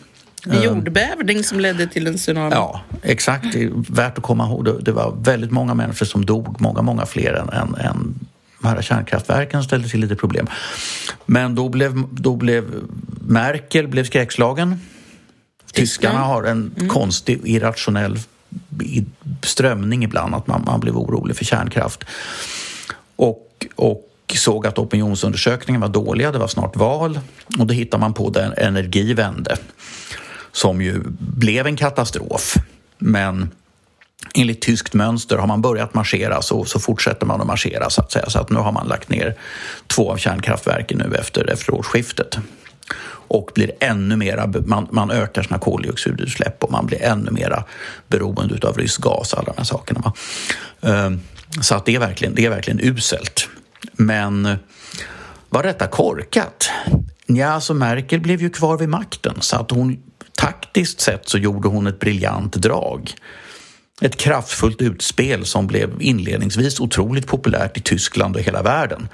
D: En ehm. jordbävning som ledde till en tsunami.
C: Ja, exakt. Värt att komma ihåg. Det var väldigt många människor som dog, många, många fler än, än de här kärnkraftverken ställde till lite problem. Men då blev, då blev Merkel blev skräckslagen. Tyskarna har en mm. konstig, irrationell strömning ibland, att man, man blev orolig för kärnkraft. Och, och såg att opinionsundersökningen var dåliga, det var snart val och då hittade man på den Energivände som ju blev en katastrof. Men enligt tyskt mönster har man börjat marschera så, så fortsätter man att marschera så att säga. Så att nu har man lagt ner två av kärnkraftverken nu efter, efter årsskiftet. Och blir ännu mera, man, man ökar sina koldioxidutsläpp och man blir ännu mera beroende av rysk gas och alla de här sakerna. Va? Ehm, så att det är verkligen, det är verkligen uselt. Men var detta korkat? Ja, alltså Merkel blev ju kvar vid makten så att hon taktiskt sett så gjorde hon ett briljant drag. Ett kraftfullt utspel som blev inledningsvis otroligt populärt i Tyskland och hela världen.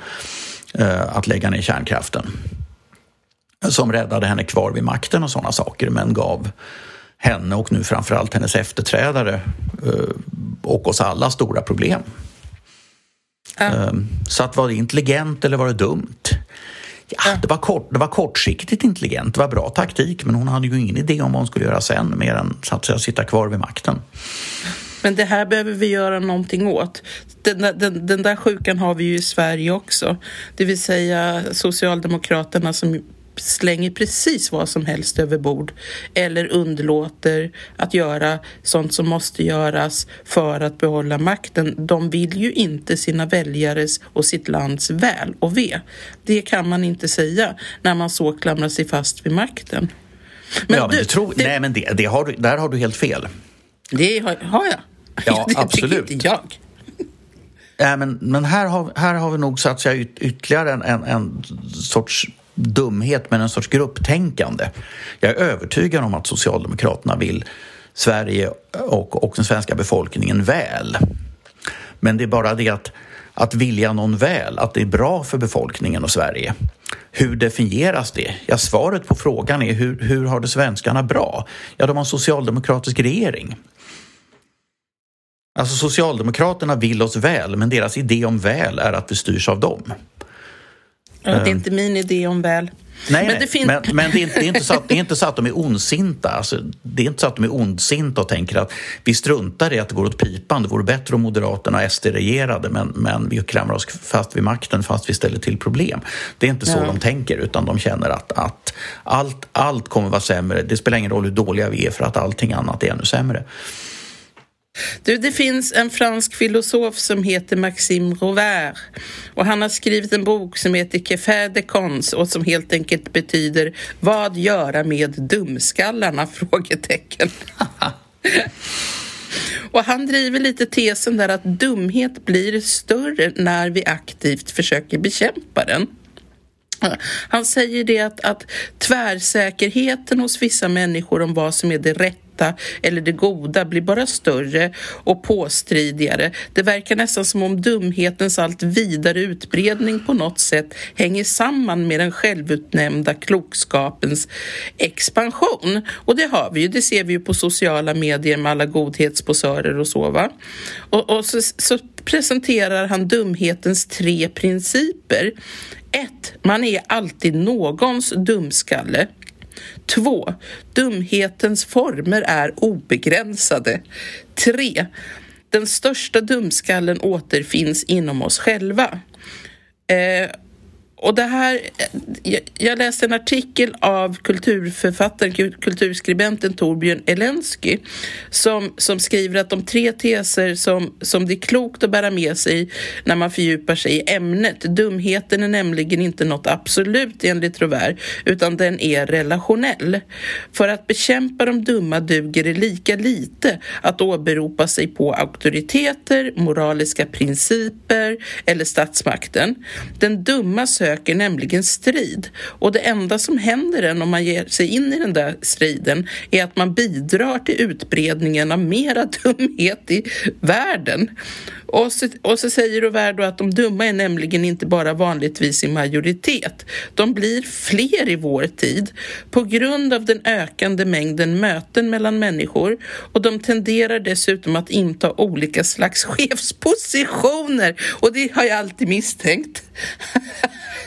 C: Eh, att lägga ner kärnkraften. Som räddade henne kvar vid makten och sådana saker men gav henne och nu framförallt hennes efterträdare eh, och oss alla stora problem. Ja. Eh, så att var det intelligent eller var det dumt? Ja, det, var kort, det var kortsiktigt intelligent, det var bra taktik men hon hade ju ingen idé om vad hon skulle göra sen mer än så att säga, sitta kvar vid makten.
D: Men det här behöver vi göra någonting åt. Den, den, den där sjukan har vi ju i Sverige också. Det vill säga Socialdemokraterna som slänger precis vad som helst över bord eller underlåter att göra sånt som måste göras för att behålla makten. De vill ju inte sina väljares och sitt lands väl och ve. Det kan man inte säga när man så klamrar sig fast vid makten.
C: Men ja, men du tror, det, nej, men det, det har där har du helt fel.
D: Det har, har jag.
C: Ja, [LAUGHS] det absolut.
D: inte jag.
C: Äh, men, men här, har, här har vi nog satt sig ytterligare en, en, en sorts dumhet men en sorts grupptänkande. Jag är övertygad om att Socialdemokraterna vill Sverige och, och den svenska befolkningen väl. Men det är bara det att, att vilja någon väl, att det är bra för befolkningen och Sverige. Hur definieras det? Ja, svaret på frågan är hur, hur har det svenskarna bra? Ja, de har en socialdemokratisk regering. Alltså Socialdemokraterna vill oss väl, men deras idé om väl är att vi styrs av dem.
D: Ja, det är inte min idé om väl.
C: Nej, men, det, fin- men, men det, är inte, det, är inte så att, det är inte så att de är ondsinta. Alltså, det är inte så att de är ondsinta och tänker att vi struntar i att det går åt pipan. Det vore bättre om Moderaterna och SD regerade men, men vi klamrar oss fast vid makten fast vi ställer till problem. Det är inte så ja. de tänker utan de känner att, att allt, allt kommer vara sämre. Det spelar ingen roll hur dåliga vi är för att allting annat är ännu sämre.
D: Du, det finns en fransk filosof som heter Maxime Rovert och han har skrivit en bok som heter Que de cons och som helt enkelt betyder Vad göra med dumskallarna? [LAUGHS] Frågetecken. Och han driver lite tesen där att dumhet blir större när vi aktivt försöker bekämpa den. Han säger det att, att tvärsäkerheten hos vissa människor om vad som är det rätta rätta eller det goda blir bara större och påstridigare. Det verkar nästan som om dumhetens allt vidare utbredning på något sätt hänger samman med den självutnämnda klokskapens expansion. Och det har vi ju, det ser vi ju på sociala medier med alla godhetsposörer och så va. Och, och så, så presenterar han dumhetens tre principer. 1. Man är alltid någons dumskalle. 2. Dumhetens former är obegränsade. 3. Den största dumskallen återfinns inom oss själva. Eh, och det här, eh, jag läste en artikel av kulturförfattaren, kulturskribenten Torbjörn Elensky som, som skriver att de tre teser som, som det är klokt att bära med sig när man fördjupar sig i ämnet. Dumheten är nämligen inte något absolut enligt Trovär, utan den är relationell. För att bekämpa de dumma duger det lika lite att åberopa sig på auktoriteter, moraliska principer eller statsmakten. Den dumma söker nämligen strid. Och det enda som händer en om man ger sig in i den där striden är att man bidrar till utbredningen av mera [LAUGHS] dumhet i världen. Och så, och så säger Roverdo att de dumma är nämligen inte bara vanligtvis i majoritet. De blir fler i vår tid på grund av den ökande mängden möten mellan människor och de tenderar dessutom att inta olika slags chefspositioner och det har jag alltid misstänkt. [LAUGHS]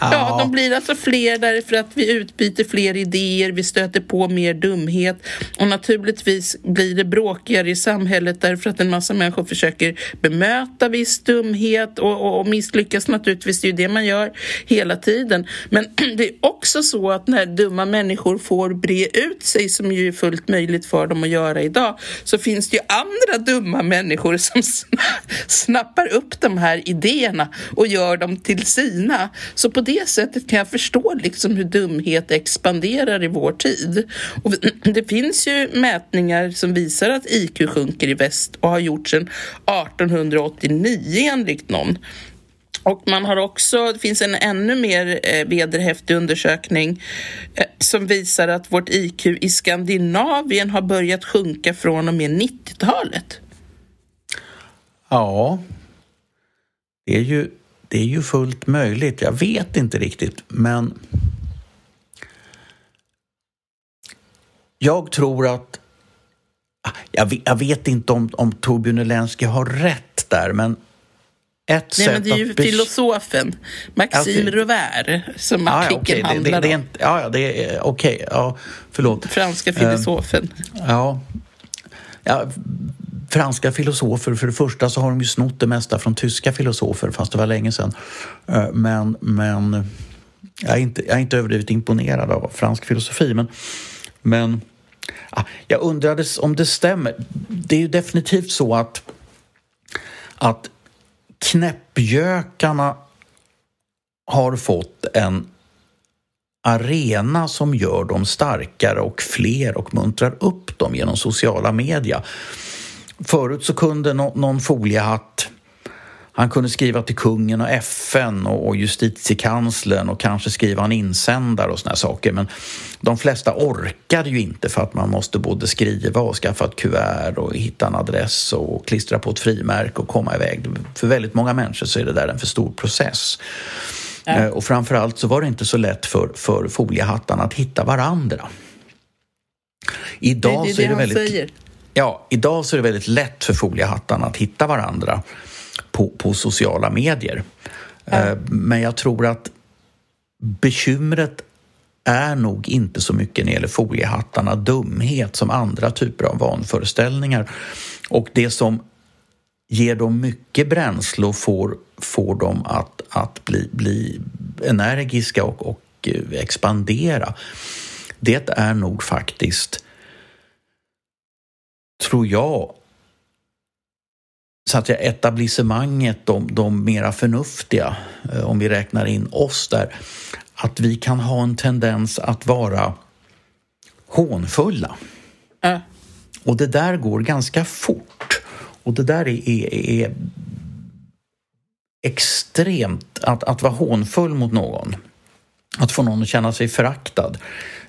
D: Ja, de blir alltså fler därför att vi utbyter fler idéer, vi stöter på mer dumhet och naturligtvis blir det bråkigare i samhället därför att en massa människor försöker bemöta viss dumhet och, och, och misslyckas naturligtvis, det är ju det man gör hela tiden. Men [CLEARS THROAT] det är också så att när dumma människor får bre ut sig, som ju är fullt möjligt för dem att göra idag, så finns det ju andra dumma människor [LAUGHS] som snappar upp de här idéerna och gör dem till sina. Så på det sättet kan jag förstå liksom hur dumhet expanderar i vår tid. Och [CLEARS THROAT] det finns ju mätningar som visar att IQ sjunker i väst och har gjorts sedan 1889 enligt någon. Och man har också, det finns en ännu mer eh, vederhäftig undersökning eh, som visar att vårt IQ i Skandinavien har börjat sjunka från och med 90-talet.
C: Ja, det är ju det är ju fullt möjligt. Jag vet inte riktigt, men jag tror att... Jag vet, inte om, om Torbjörn Elensky har rätt där, men ett
D: Nej,
C: sätt
D: men det är ju filosofen Maxime alltså, Rovert som artikeln
C: okay,
D: handlar
C: det, det,
D: om.
C: Det ja, det är okej. Okay, ja, förlåt.
D: Franska filosofen.
C: Uh, ja. ja franska filosofer, för det första så har de ju snott det mesta från tyska filosofer, fast det var länge sedan. Eh, men, men jag, är inte, jag är inte överdrivet imponerad av fransk filosofi. Men, men ah, jag undrade om det stämmer. Det är ju definitivt så att, att knäppjökarna har fått en arena som gör dem starkare och fler och muntrar upp dem genom sociala medier. Förut så kunde no någon foliehatt han kunde skriva till kungen och FN och, justitiekanslern och kanske skriva en insändare och såna saker. Men de flesta orkade ju inte för att man måste både skriva och skaffa ett kuvert och hitta en adress och klistra på ett frimärke och komma iväg. För väldigt många människor så är det där en för stor process. Ja. Eh, och framförallt så var det inte så lätt för, för foliehattarna att hitta varandra.
D: Idag det är det, så är det väldigt... Säger.
C: Ja, idag så är det väldigt lätt för foliehattarna att hitta varandra på, på sociala medier. Eh, men jag tror att bekymret är nog inte så mycket när det gäller foliehattarna dumhet som andra typer av vanföreställningar. Och det som ger dem mycket bränsle och får, får dem att, att bli, bli energiska och, och eh, expandera det är nog faktiskt tror jag, så att jag etablissemanget, de, de mera förnuftiga, eh, om vi räknar in oss där, att vi kan ha en tendens att vara hånfulla. Äh. Och det där går ganska fort. Och det där är, är, är extremt, att, att vara hånfull mot någon, att få någon att känna sig föraktad,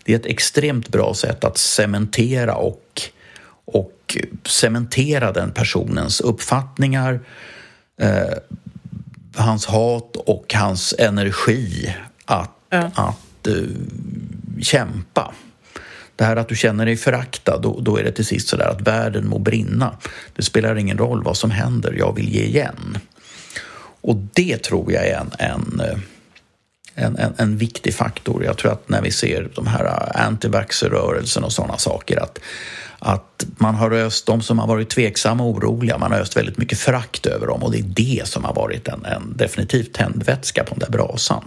C: det är ett extremt bra sätt att cementera och och cementera den personens uppfattningar, eh, hans hat och hans energi att, ja. att uh, kämpa. Det här att du känner dig föraktad, då, då är det till sist så där att världen må brinna. Det spelar ingen roll vad som händer, jag vill ge igen. Och det tror jag är en, en, en, en, en, viktig faktor. Jag tror att när vi ser de här antivaxxer-rörelsen och sådana saker att, att man har öst, de som har varit tveksamma och oroliga, man har öst väldigt mycket frakt över dem och det är det som har varit en, en definitivt tändvätska på den där brasan.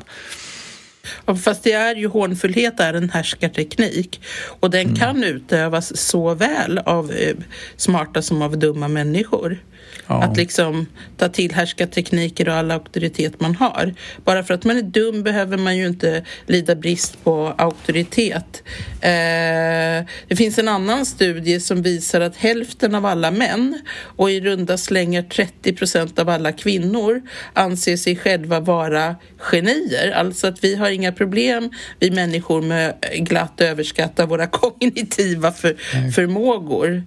D: Fast det är ju hånfullhet är en härskarteknik och den mm. kan utövas såväl av eh, smarta som av dumma människor. Ja. Att liksom ta till härskartekniker och all auktoritet man har. Bara för att man är dum behöver man ju inte lida brist på auktoritet. Eh, det finns en annan studie som visar att hälften av alla män och i runda slängar 30 procent av alla kvinnor anser sig själva vara genier. Alltså att vi har inga problem, vi människor med glatt överskatta våra [LAUGHS] kognitiva för, förmågor.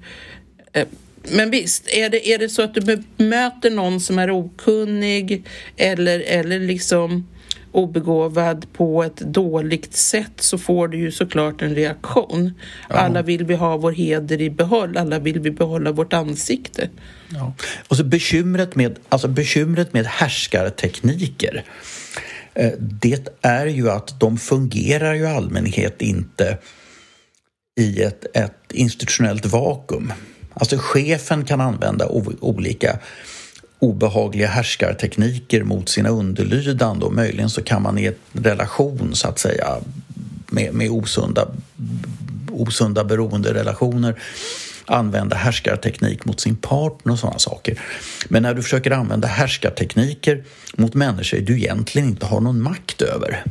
D: Eh, men visst, är det, är det så att du möter någon som är okunnig eller, eller liksom obegåvad på ett dåligt sätt så får du ju såklart en reaktion. Ja. Alla vill vi ha vår heder i behåll, alla vill vi behålla vårt ansikte.
C: Ja. Och så bekymret med, alltså bekymret med härskartekniker eh, det är ju att de fungerar ju allmänhet inte i ett, ett institutionellt vakuum. Alltså chefen kan använda olika obehagliga härskartekniker mot sina underlydande och möjligen så kan man i en relation så att säga med, med osunda, osunda beroenderelationer använda härskarteknik mot sin partner och sådana saker. Men när du försöker använda härskartekniker mot människor du egentligen inte har någon makt över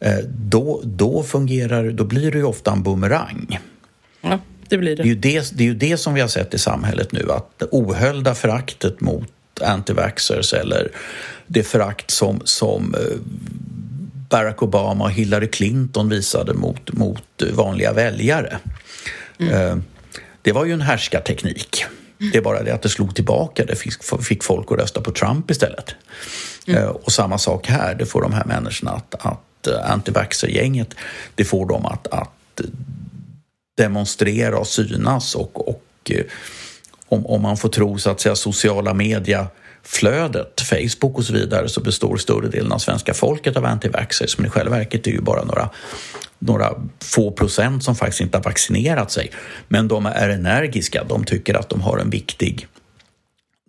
C: eh, då, då fungerar, då blir du ju ofta en bumerang.
D: Ja det blir det.
C: Det är, ju det, det är ju det som vi har sett i samhället nu, att det ohöljda föraktet mot antivaxxers eller det förakt som, som eh, Barack Obama och Hillary Clinton visade mot, mot vanliga väljare. Mm. Eh, det var ju en härskarteknik. Det är bara det att det slog tillbaka. Det fick, fick folk att rösta på Trump istället. Mm. Eh, och samma sak här. Det får de här människorna att, att antivaxxer-gänget, det får dem att, att demonstrera och synas och, och eh, om, om man får tro så att säga sociala media flödet, Facebook och så vidare, så består större delen av svenska folket av antivaxxers men i själva verket är det ju bara några, några få procent som faktiskt inte har vaccinerat sig. Men de är energiska, de tycker att de har en viktig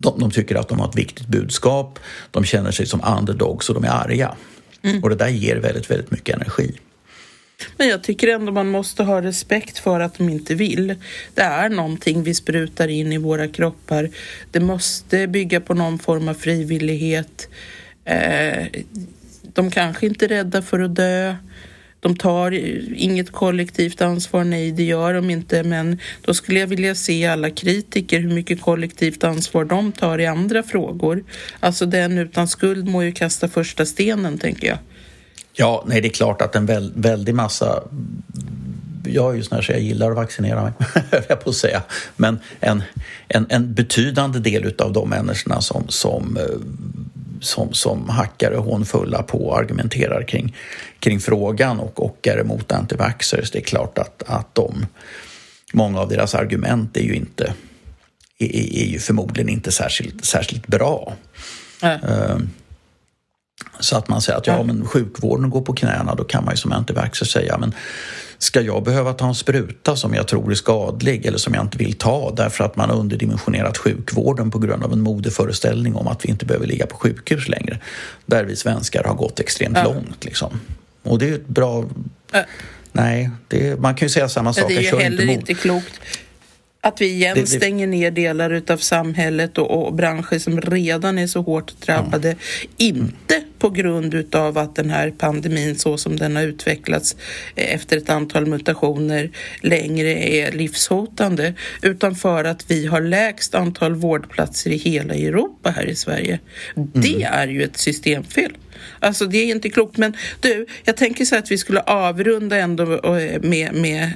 C: de, de tycker att de har ett viktigt budskap, de känner sig som underdogs och de är arga. Mm. Och det där ger väldigt, väldigt mycket energi.
D: Men jag tycker ändå man måste ha respekt för att de inte vill. Det är någonting vi sprutar in i våra kroppar. Det måste bygga på någon form av frivillighet. Eh, de kanske inte är rädda för att dö. De tar inget kollektivt ansvar, nej det gör de inte, men då skulle jag vilja se alla kritiker hur mycket kollektivt ansvar de tar i andra frågor. Alltså den utan skuld må ju kasta första stenen, tänker jag.
C: Ja, nej det är klart att en väl, väldig massa jag är ju sån här så jag gillar att vaccinera mig, [LAUGHS] jag på att säga. Men en, en, en betydande del av de människorna som, som, eh, som, som hackar och hånfulla på och argumenterar kring, kring frågan och, och är emot antivaxxers, det är klart att, att de, många av deras argument är ju inte är, är ju förmodligen inte särskilt, särskilt bra. Mm. Uh, så att man säger att ja, men sjukvården går på knäna, då kan man ju som antivaxxer säga men ska jag behöva ta en spruta som jag tror är skadlig eller som jag inte vill ta därför att man har underdimensionerat sjukvården på grund av en modeföreställning om att vi inte behöver ligga på sjukhus längre. Där vi svenskar har gått extremt ja. långt. Liksom. Och det är ett bra... Ja. Nej, det, man kan ju säga samma sak.
D: Det är ju heller inte, inte klokt. Att vi igen det, det... stänger ner delar av samhället och, och, branscher som redan är så hårt drabbade. Inte på grund av att den här pandemin så som den har utvecklats eh, efter ett antal mutationer längre är livshotande utan för att vi har lägst antal vårdplatser i hela Europa här i Sverige. Mm. Det är ju ett systemfel. Alltså det är inte klokt. Men du, jag tänker så att vi skulle avrunda ändå eh, med, med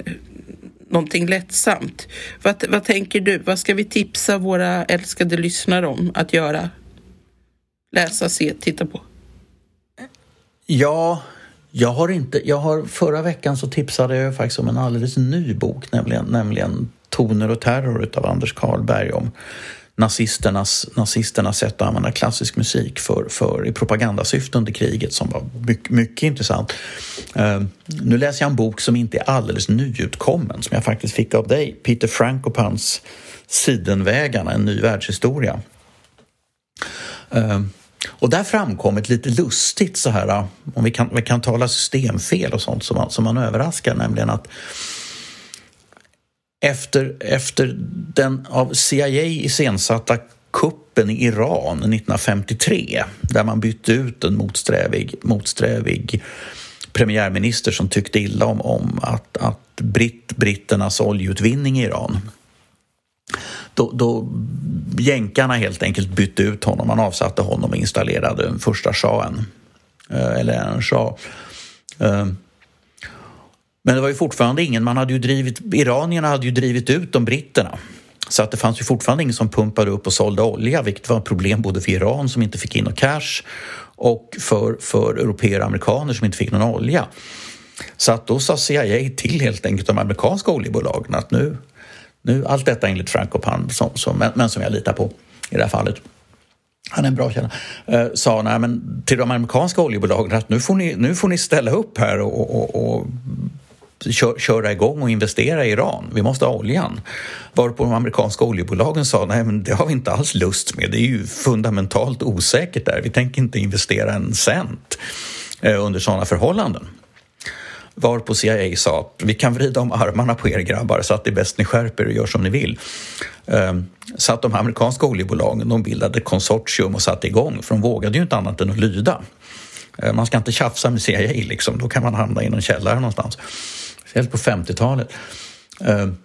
D: någonting lättsamt. Vad, vad tänker du? Vad ska vi tipsa våra älskade lyssnare om att göra? Läsa, se, titta på?
C: Ja, jag har inte... Jag har, förra veckan så tipsade jag faktiskt om en alldeles ny bok, nämligen, nämligen Toner och terror av Anders Carlberg om nazisternas, nazisternas sätt att använda klassisk musik för, för i propagandasyfte under kriget som var mycket, mycket intressant. Uh, nu läser jag en bok som inte är alldeles nyutkommen som jag faktiskt fick av dig, Peter Frankopans Sidenvägarna, en ny världshistoria. Uh, och där framkom ett lite lustigt så här, om vi kan, vi kan tala systemfel och sånt som man, som man överraskar, nämligen att efter, efter den av CIA iscensatta kuppen i Iran 1953 där man bytte ut en motsträvig, motsträvig premiärminister som tyckte illa om, om att, att britt, britternas oljeutvinning i Iran. Då, då jänkarna helt enkelt bytte ut honom, man avsatte honom och installerade den första shahen, eh, eller en shah. Eh, men det var ju fortfarande ingen, man hade ju drivit, iranierna hade ju drivit ut de britterna. Så att det fanns ju fortfarande ingen som pumpade upp och sålde olja, vilket var ett problem både för Iran som inte fick in någon cash och för, för europeer och amerikaner som inte fick någon olja. Så att då sa CIA till helt enkelt de amerikanska oljebolagen att nu, nu allt detta enligt Franco Palm, som, som, men som jag litar på i det här fallet, han är en bra källa, eh, sa nej, men till de amerikanska oljebolagen att nu får ni, nu får ni ställa upp här och, och, och köra igång och investera i Iran. Vi måste ha oljan. Varpå de amerikanska oljebolagen sa nej men det har vi inte alls lust med. Det är ju fundamentalt osäkert där. Vi tänker inte investera en cent eh, under sådana förhållanden. Varpå CIA sa att vi kan vrida om armarna på er grabbar så att det är bäst ni skärper och gör som ni vill. Ehm, så att de amerikanska oljebolagen de bildade konsortium och satte igång för de vågade ju inte annat än att lyda. Ehm, man ska inte tjafsa med CIA, liksom. då kan man hamna i någon källare någonstans speciellt på 50-talet. Ehm,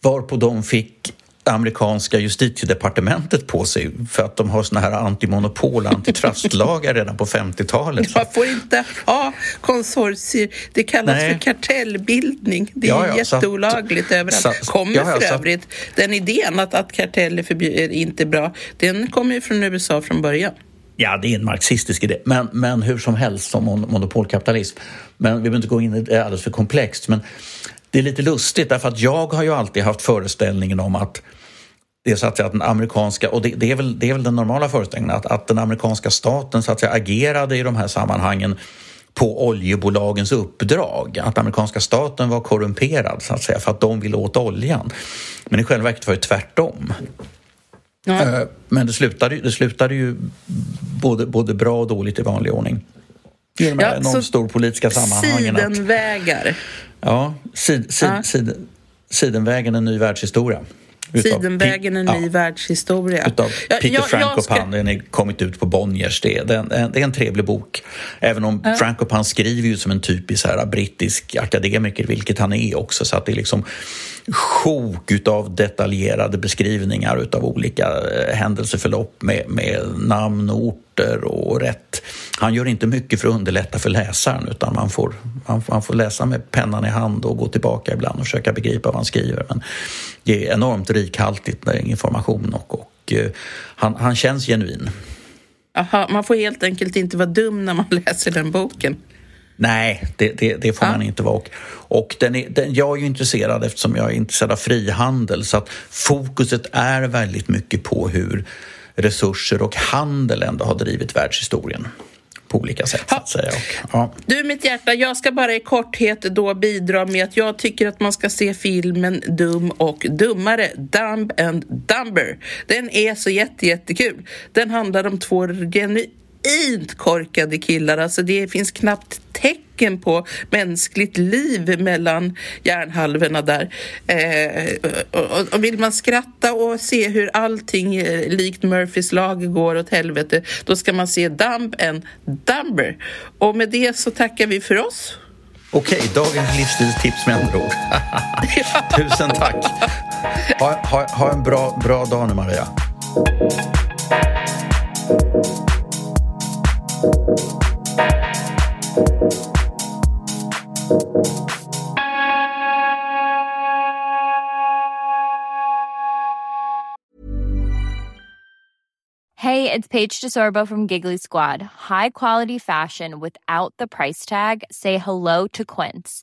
C: varpå de fick amerikanska justitiedepartementet på sig för att de har såna här antimonopol och antitrustlagar redan på 50-talet.
D: Man får inte ha konsortier. Det kallas Nej. för kartellbildning. Det är ja, ja, jätteolagligt att, överallt. kommer ja, för övrigt den idén att, att karteller är inte bra, den kommer ju från USA från början.
C: Ja, det är en marxistisk idé, men, men hur som helst som monopolkapitalism. Men vi behöver inte gå in i det alldeles för komplext. Men det är lite lustigt därför att jag har ju alltid haft föreställningen om att det är så att, säga, att den amerikanska, och det, det, är väl, det är väl den normala föreställningen, att, att den amerikanska staten så att säga, agerade i de här sammanhangen på oljebolagens uppdrag. Att amerikanska staten var korrumperad så att säga för att de ville åt oljan. Men i själva verket var det tvärtom. Ja. Eh, men det slutade, det slutade ju både, både bra och dåligt i vanlig ordning. De här ja, storpolitiska sammanhangen.
D: Sidenvägar. Att,
C: ja, sid, sid, ja. Sid, Sidenvägen, en ny världshistoria.
D: Sidenvägen, en ny ja, världshistoria.
C: Utav Peter ja, Frankopan. Ska... Den är kommit ut på Bonniers. Det är, det är, det är en trevlig bok. Även om ja. Frankopan skriver ju som en typisk här, brittisk akademiker, vilket han är också. Så att det är liksom sjok utav detaljerade beskrivningar utav olika eh, händelseförlopp med, med namn och orter och rätt. Han gör inte mycket för att underlätta för läsaren utan man får, man, man får läsa med pennan i hand och gå tillbaka ibland och försöka begripa vad han skriver. Men det är enormt rikhaltigt med information och, och eh, han, han känns genuin.
D: Aha, man får helt enkelt inte vara dum när man [LAUGHS] läser den boken.
C: Nej, det, det, det får ja. man inte vara. Och, och den är, den, jag är ju intresserad eftersom jag är intresserad av frihandel så att fokuset är väldigt mycket på hur resurser och handel ändå har drivit världshistorien på olika sätt. Så att säga. Och,
D: ja. Du, mitt hjärta, jag ska bara i korthet då bidra med att jag tycker att man ska se filmen Dum och dummare, Dumb and Dumber. Den är så jätte, jättekul. Den handlar om två genuint genuint korkade killar. Alltså det finns knappt tecken på mänskligt liv mellan hjärnhalvorna där. Eh, och, och, vill man skratta och se hur allting eh, likt Murphys lag går åt helvete, då ska man se Dumb and Dumber. Och med det så tackar vi för oss.
C: Okej, dagens livsstilstips med andra ord. [LAUGHS] [LAUGHS] Tusen tack. Ha, ha, ha en bra, bra dag nu, Maria.
E: Hey, it's Paige DeSorbo from Giggly Squad. High quality fashion without the price tag. Say hello to Quince.